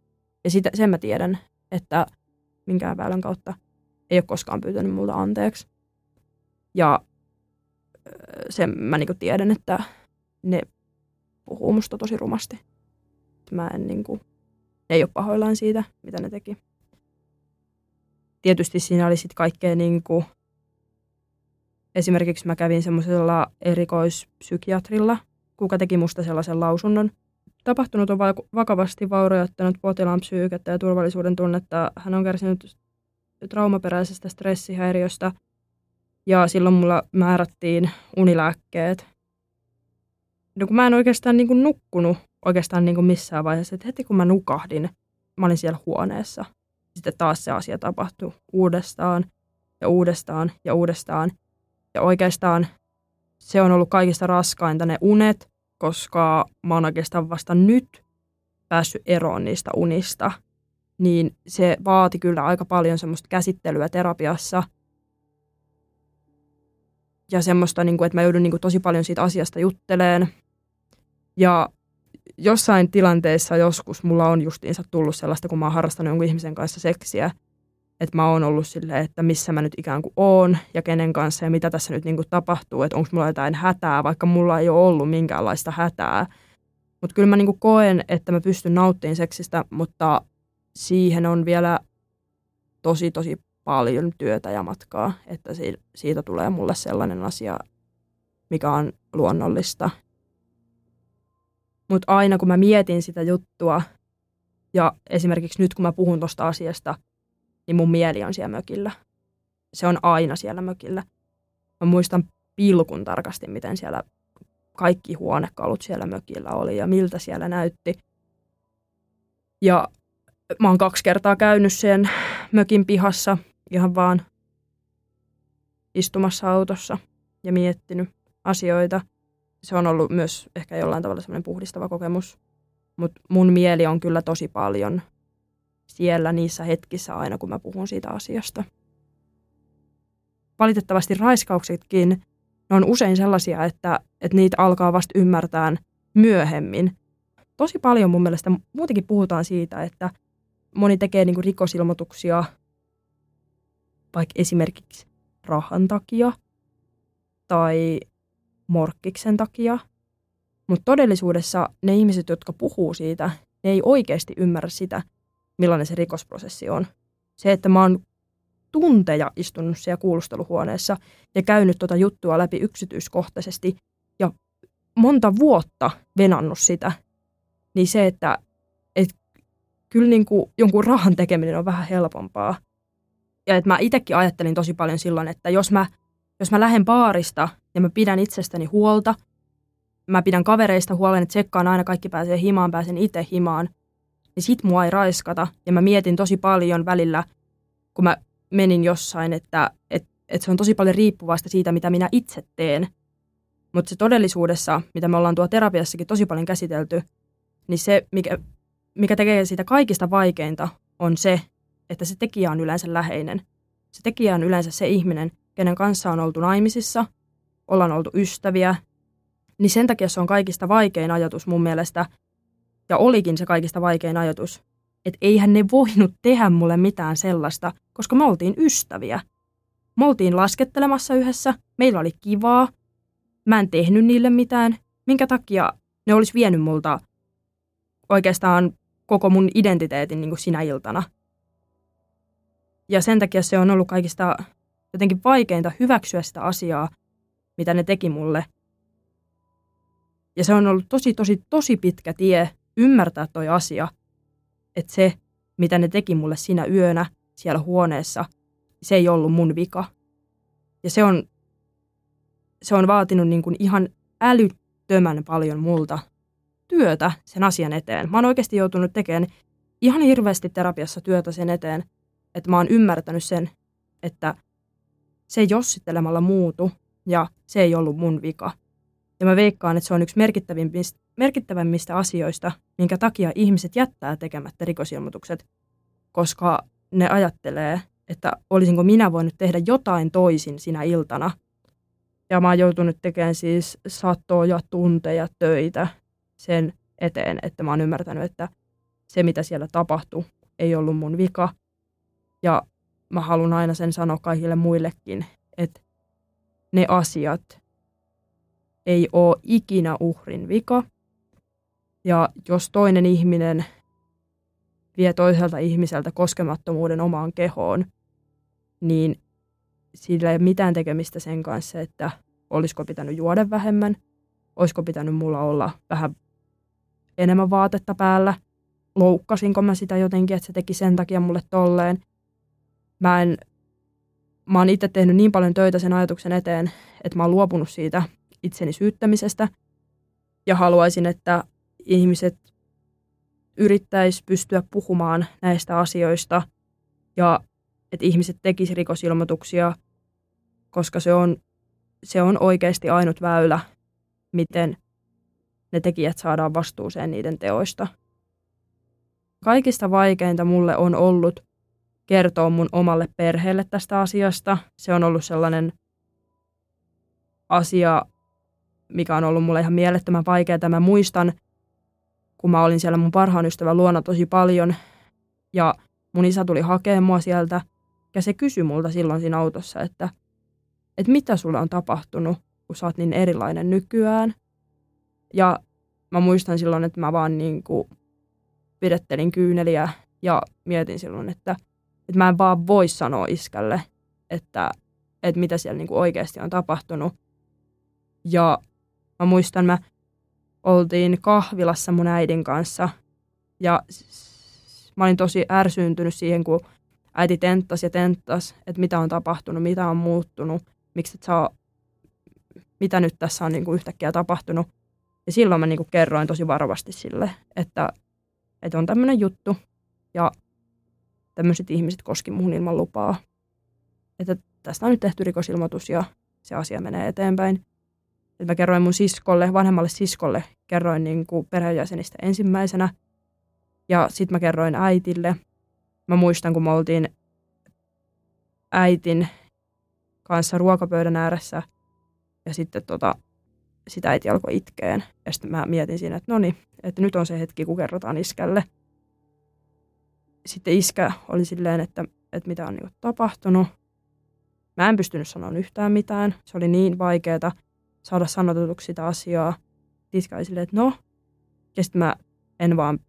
Ja sitä, sen mä tiedän, että minkään väylän kautta ei ole koskaan pyytänyt multa anteeksi. Ja sen mä niin kuin tiedän, että ne puhuu musta tosi rumasti. Mä en niin kuin, ne ei ole pahoillaan siitä, mitä ne teki tietysti siinä oli sitten kaikkea niin kuin, esimerkiksi mä kävin semmoisella erikoispsykiatrilla, kuka teki musta sellaisen lausunnon. Tapahtunut on vakavasti vaurioittanut potilaan psyykettä ja turvallisuuden tunnetta. Hän on kärsinyt traumaperäisestä stressihäiriöstä ja silloin mulla määrättiin unilääkkeet. No kun mä en oikeastaan niin kuin nukkunut oikeastaan niin kuin missään vaiheessa, että heti kun mä nukahdin, mä olin siellä huoneessa – sitten taas se asia tapahtui uudestaan ja uudestaan ja uudestaan. Ja oikeastaan se on ollut kaikista raskainta ne unet, koska mä oon oikeastaan vasta nyt päässyt eroon niistä unista. Niin se vaati kyllä aika paljon semmoista käsittelyä terapiassa. Ja semmoista, niin kuin, että mä joudun niin kuin, tosi paljon siitä asiasta jutteleen. Ja jossain tilanteessa joskus mulla on justiinsa tullut sellaista, kun mä oon harrastanut jonkun ihmisen kanssa seksiä, että mä oon ollut silleen, että missä mä nyt ikään kuin oon ja kenen kanssa ja mitä tässä nyt niin kuin tapahtuu, että onko mulla jotain hätää, vaikka mulla ei ole ollut minkäänlaista hätää. Mutta kyllä mä niin kuin koen, että mä pystyn nauttimaan seksistä, mutta siihen on vielä tosi tosi paljon työtä ja matkaa, että siitä tulee mulle sellainen asia, mikä on luonnollista mutta aina kun mä mietin sitä juttua, ja esimerkiksi nyt kun mä puhun tuosta asiasta, niin mun mieli on siellä mökillä. Se on aina siellä mökillä. Mä muistan pilkun tarkasti, miten siellä kaikki huonekalut siellä mökillä oli ja miltä siellä näytti. Ja mä oon kaksi kertaa käynyt sen mökin pihassa ihan vaan istumassa autossa ja miettinyt asioita. Se on ollut myös ehkä jollain tavalla semmoinen puhdistava kokemus. Mutta mun mieli on kyllä tosi paljon siellä niissä hetkissä aina, kun mä puhun siitä asiasta. Valitettavasti raiskauksetkin, ne on usein sellaisia, että, että niitä alkaa vasta ymmärtää myöhemmin. Tosi paljon mun mielestä muutenkin puhutaan siitä, että moni tekee niin rikosilmoituksia vaikka esimerkiksi rahan takia tai morkkiksen takia. Mutta todellisuudessa ne ihmiset, jotka puhuu siitä, ne ei oikeasti ymmärrä sitä, millainen se rikosprosessi on. Se, että mä oon tunteja istunut siellä kuulusteluhuoneessa ja käynyt tuota juttua läpi yksityiskohtaisesti ja monta vuotta venannut sitä, niin se, että et kyllä niin kuin jonkun rahan tekeminen on vähän helpompaa. Ja että mä itsekin ajattelin tosi paljon silloin, että jos mä, jos mä lähden baarista ja mä pidän itsestäni huolta, mä pidän kavereista huolen, että tsekkaan aina kaikki pääsee himaan, pääsen itse himaan, niin sit mua ei raiskata. Ja mä mietin tosi paljon välillä, kun mä menin jossain, että, että, että se on tosi paljon riippuvasta siitä, mitä minä itse teen. Mutta se todellisuudessa, mitä me ollaan tuo terapiassakin tosi paljon käsitelty, niin se, mikä, mikä tekee siitä kaikista vaikeinta, on se, että se tekijä on yleensä läheinen. Se tekijä on yleensä se ihminen, kenen kanssa on oltu naimisissa, ollaan oltu ystäviä, niin sen takia se on kaikista vaikein ajatus mun mielestä, ja olikin se kaikista vaikein ajatus, että eihän ne voinut tehdä mulle mitään sellaista, koska me oltiin ystäviä. Me oltiin laskettelemassa yhdessä, meillä oli kivaa, mä en tehnyt niille mitään, minkä takia ne olisi vienyt multa oikeastaan koko mun identiteetin niin kuin sinä iltana. Ja sen takia se on ollut kaikista jotenkin vaikeinta hyväksyä sitä asiaa, mitä ne teki mulle. Ja se on ollut tosi, tosi, tosi pitkä tie ymmärtää toi asia, että se, mitä ne teki mulle siinä yönä siellä huoneessa, se ei ollut mun vika. Ja se on, se on vaatinut niin kuin ihan älyttömän paljon multa työtä sen asian eteen. Mä oon oikeasti joutunut tekemään ihan hirveästi terapiassa työtä sen eteen, että mä oon ymmärtänyt sen, että se jossittelemalla muutu ja se ei ollut mun vika. Ja mä veikkaan, että se on yksi merkittävimmistä, merkittävimmistä asioista, minkä takia ihmiset jättää tekemättä rikosilmoitukset, koska ne ajattelee, että olisinko minä voinut tehdä jotain toisin sinä iltana. Ja mä oon joutunut tekemään siis satoja tunteja töitä sen eteen, että mä oon ymmärtänyt, että se mitä siellä tapahtui ei ollut mun vika. Ja mä haluan aina sen sanoa kaikille muillekin, että ne asiat ei ole ikinä uhrin vika. Ja jos toinen ihminen vie toiselta ihmiseltä koskemattomuuden omaan kehoon, niin sillä ei ole mitään tekemistä sen kanssa, että olisiko pitänyt juoda vähemmän, olisiko pitänyt mulla olla vähän enemmän vaatetta päällä, loukkasinko mä sitä jotenkin, että se teki sen takia mulle tolleen. Mä en, mä oon itse tehnyt niin paljon töitä sen ajatuksen eteen, että mä oon luopunut siitä itseni syyttämisestä ja haluaisin, että ihmiset yrittäisi pystyä puhumaan näistä asioista ja että ihmiset tekisi rikosilmoituksia, koska se on, se on oikeasti ainut väylä, miten ne tekijät saadaan vastuuseen niiden teoista. Kaikista vaikeinta mulle on ollut kertoa mun omalle perheelle tästä asiasta. Se on ollut sellainen asia, mikä on ollut mulle ihan mielettömän vaikeaa. Mä muistan, kun mä olin siellä mun parhaan ystävän luona tosi paljon ja mun isä tuli hakemaan mua sieltä ja se kysyi multa silloin siinä autossa, että, että mitä sulle on tapahtunut, kun sä oot niin erilainen nykyään. Ja mä muistan silloin, että mä vaan niin kuin pidettelin kyyneliä ja mietin silloin, että, että mä en vaan voi sanoa iskälle, että, että mitä siellä niin kuin oikeasti on tapahtunut. Ja mä muistan, mä oltiin kahvilassa mun äidin kanssa ja mä olin tosi ärsyyntynyt siihen, kun äiti tenttasi ja tenttasi, että mitä on tapahtunut, mitä on muuttunut, miksi et saa, mitä nyt tässä on niin kuin yhtäkkiä tapahtunut. Ja silloin mä niin kuin kerroin tosi varovasti sille, että, että on tämmöinen juttu ja tämmöiset ihmiset koski muhun ilman lupaa. Että tästä on nyt tehty rikosilmoitus ja se asia menee eteenpäin. Et mä kerroin mun siskolle, vanhemmalle siskolle, kerroin niin kuin perheenjäsenistä ensimmäisenä. Ja sitten mä kerroin äitille. Mä muistan, kun me oltiin äitin kanssa ruokapöydän ääressä. Ja sitten tota, sitä äiti alkoi itkeen. Ja sitten mä mietin siinä, että no niin, että nyt on se hetki, kun kerrotaan iskälle. Sitten iskä oli silleen, että, että mitä on niin tapahtunut. Mä en pystynyt sanomaan yhtään mitään. Se oli niin vaikeaa saada sanotutuksi sitä asiaa. Iskä oli silleen, että no. Ja sitten mä en vaan,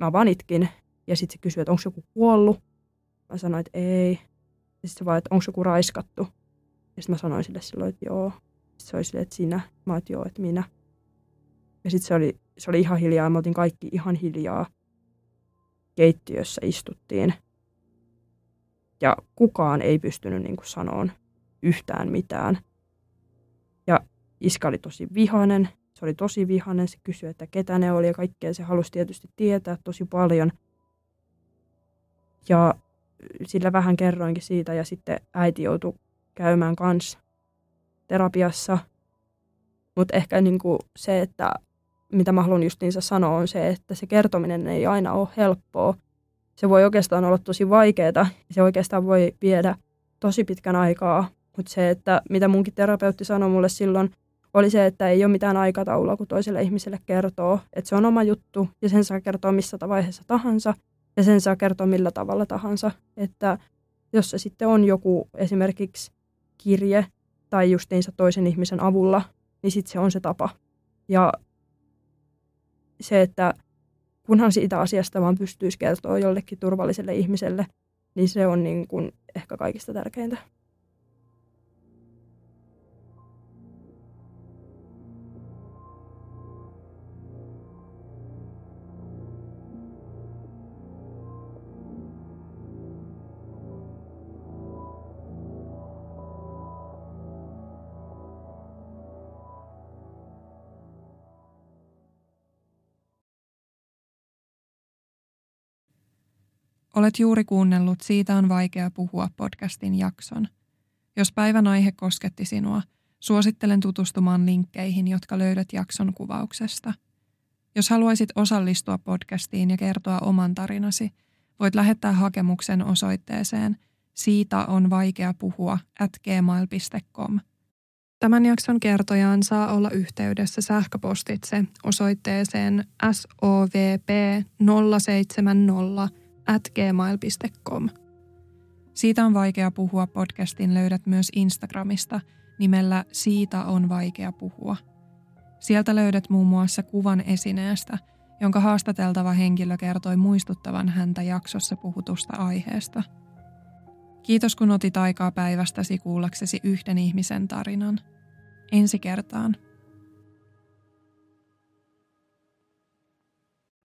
mä vaan itkin. Ja sitten se kysyi, että onko joku kuollut. Mä sanoin, että ei. Ja sitten se vaan, että onko joku raiskattu. Ja sitten mä sanoin sille silloin, että joo. Sitten se oli silleen, että sinä. Mä että joo, että minä. Ja sitten se oli, se oli ihan hiljaa. Oltiin kaikki ihan hiljaa. Keittiössä istuttiin. Ja kukaan ei pystynyt niin kuin sanoon yhtään mitään. Ja iska oli tosi vihainen. Se oli tosi vihainen. Se kysyi, että ketä ne oli ja kaikkea. Se halusi tietysti tietää tosi paljon. Ja sillä vähän kerroinkin siitä ja sitten äiti joutui käymään kanssa terapiassa. Mutta ehkä niinku se, että mitä mä haluan justiinsa sanoa, on se, että se kertominen ei aina ole helppoa. Se voi oikeastaan olla tosi vaikeaa. Se oikeastaan voi viedä tosi pitkän aikaa. Mutta se, että mitä munkin terapeutti sanoi mulle silloin, oli se, että ei ole mitään aikataulua, kun toiselle ihmiselle kertoo, että se on oma juttu ja sen saa kertoa missä vaiheessa tahansa ja sen saa kertoa millä tavalla tahansa. Että jos se sitten on joku esimerkiksi kirje tai justiinsa toisen ihmisen avulla, niin sitten se on se tapa. Ja se, että kunhan siitä asiasta vaan pystyisi kertoa jollekin turvalliselle ihmiselle, niin se on niin kuin ehkä kaikista tärkeintä. Olet juuri kuunnellut Siitä on vaikea puhua podcastin jakson. Jos päivän aihe kosketti sinua, suosittelen tutustumaan linkkeihin, jotka löydät jakson kuvauksesta. Jos haluaisit osallistua podcastiin ja kertoa oman tarinasi, voit lähettää hakemuksen osoitteeseen siitä on vaikea puhua at gmail.com. Tämän jakson kertojaan saa olla yhteydessä sähköpostitse osoitteeseen sovp 070 at gmail.com. Siitä on vaikea puhua podcastin löydät myös Instagramista nimellä Siitä on vaikea puhua. Sieltä löydät muun muassa kuvan esineestä, jonka haastateltava henkilö kertoi muistuttavan häntä jaksossa puhutusta aiheesta. Kiitos kun otit aikaa päivästäsi kuullaksesi yhden ihmisen tarinan. Ensi kertaan.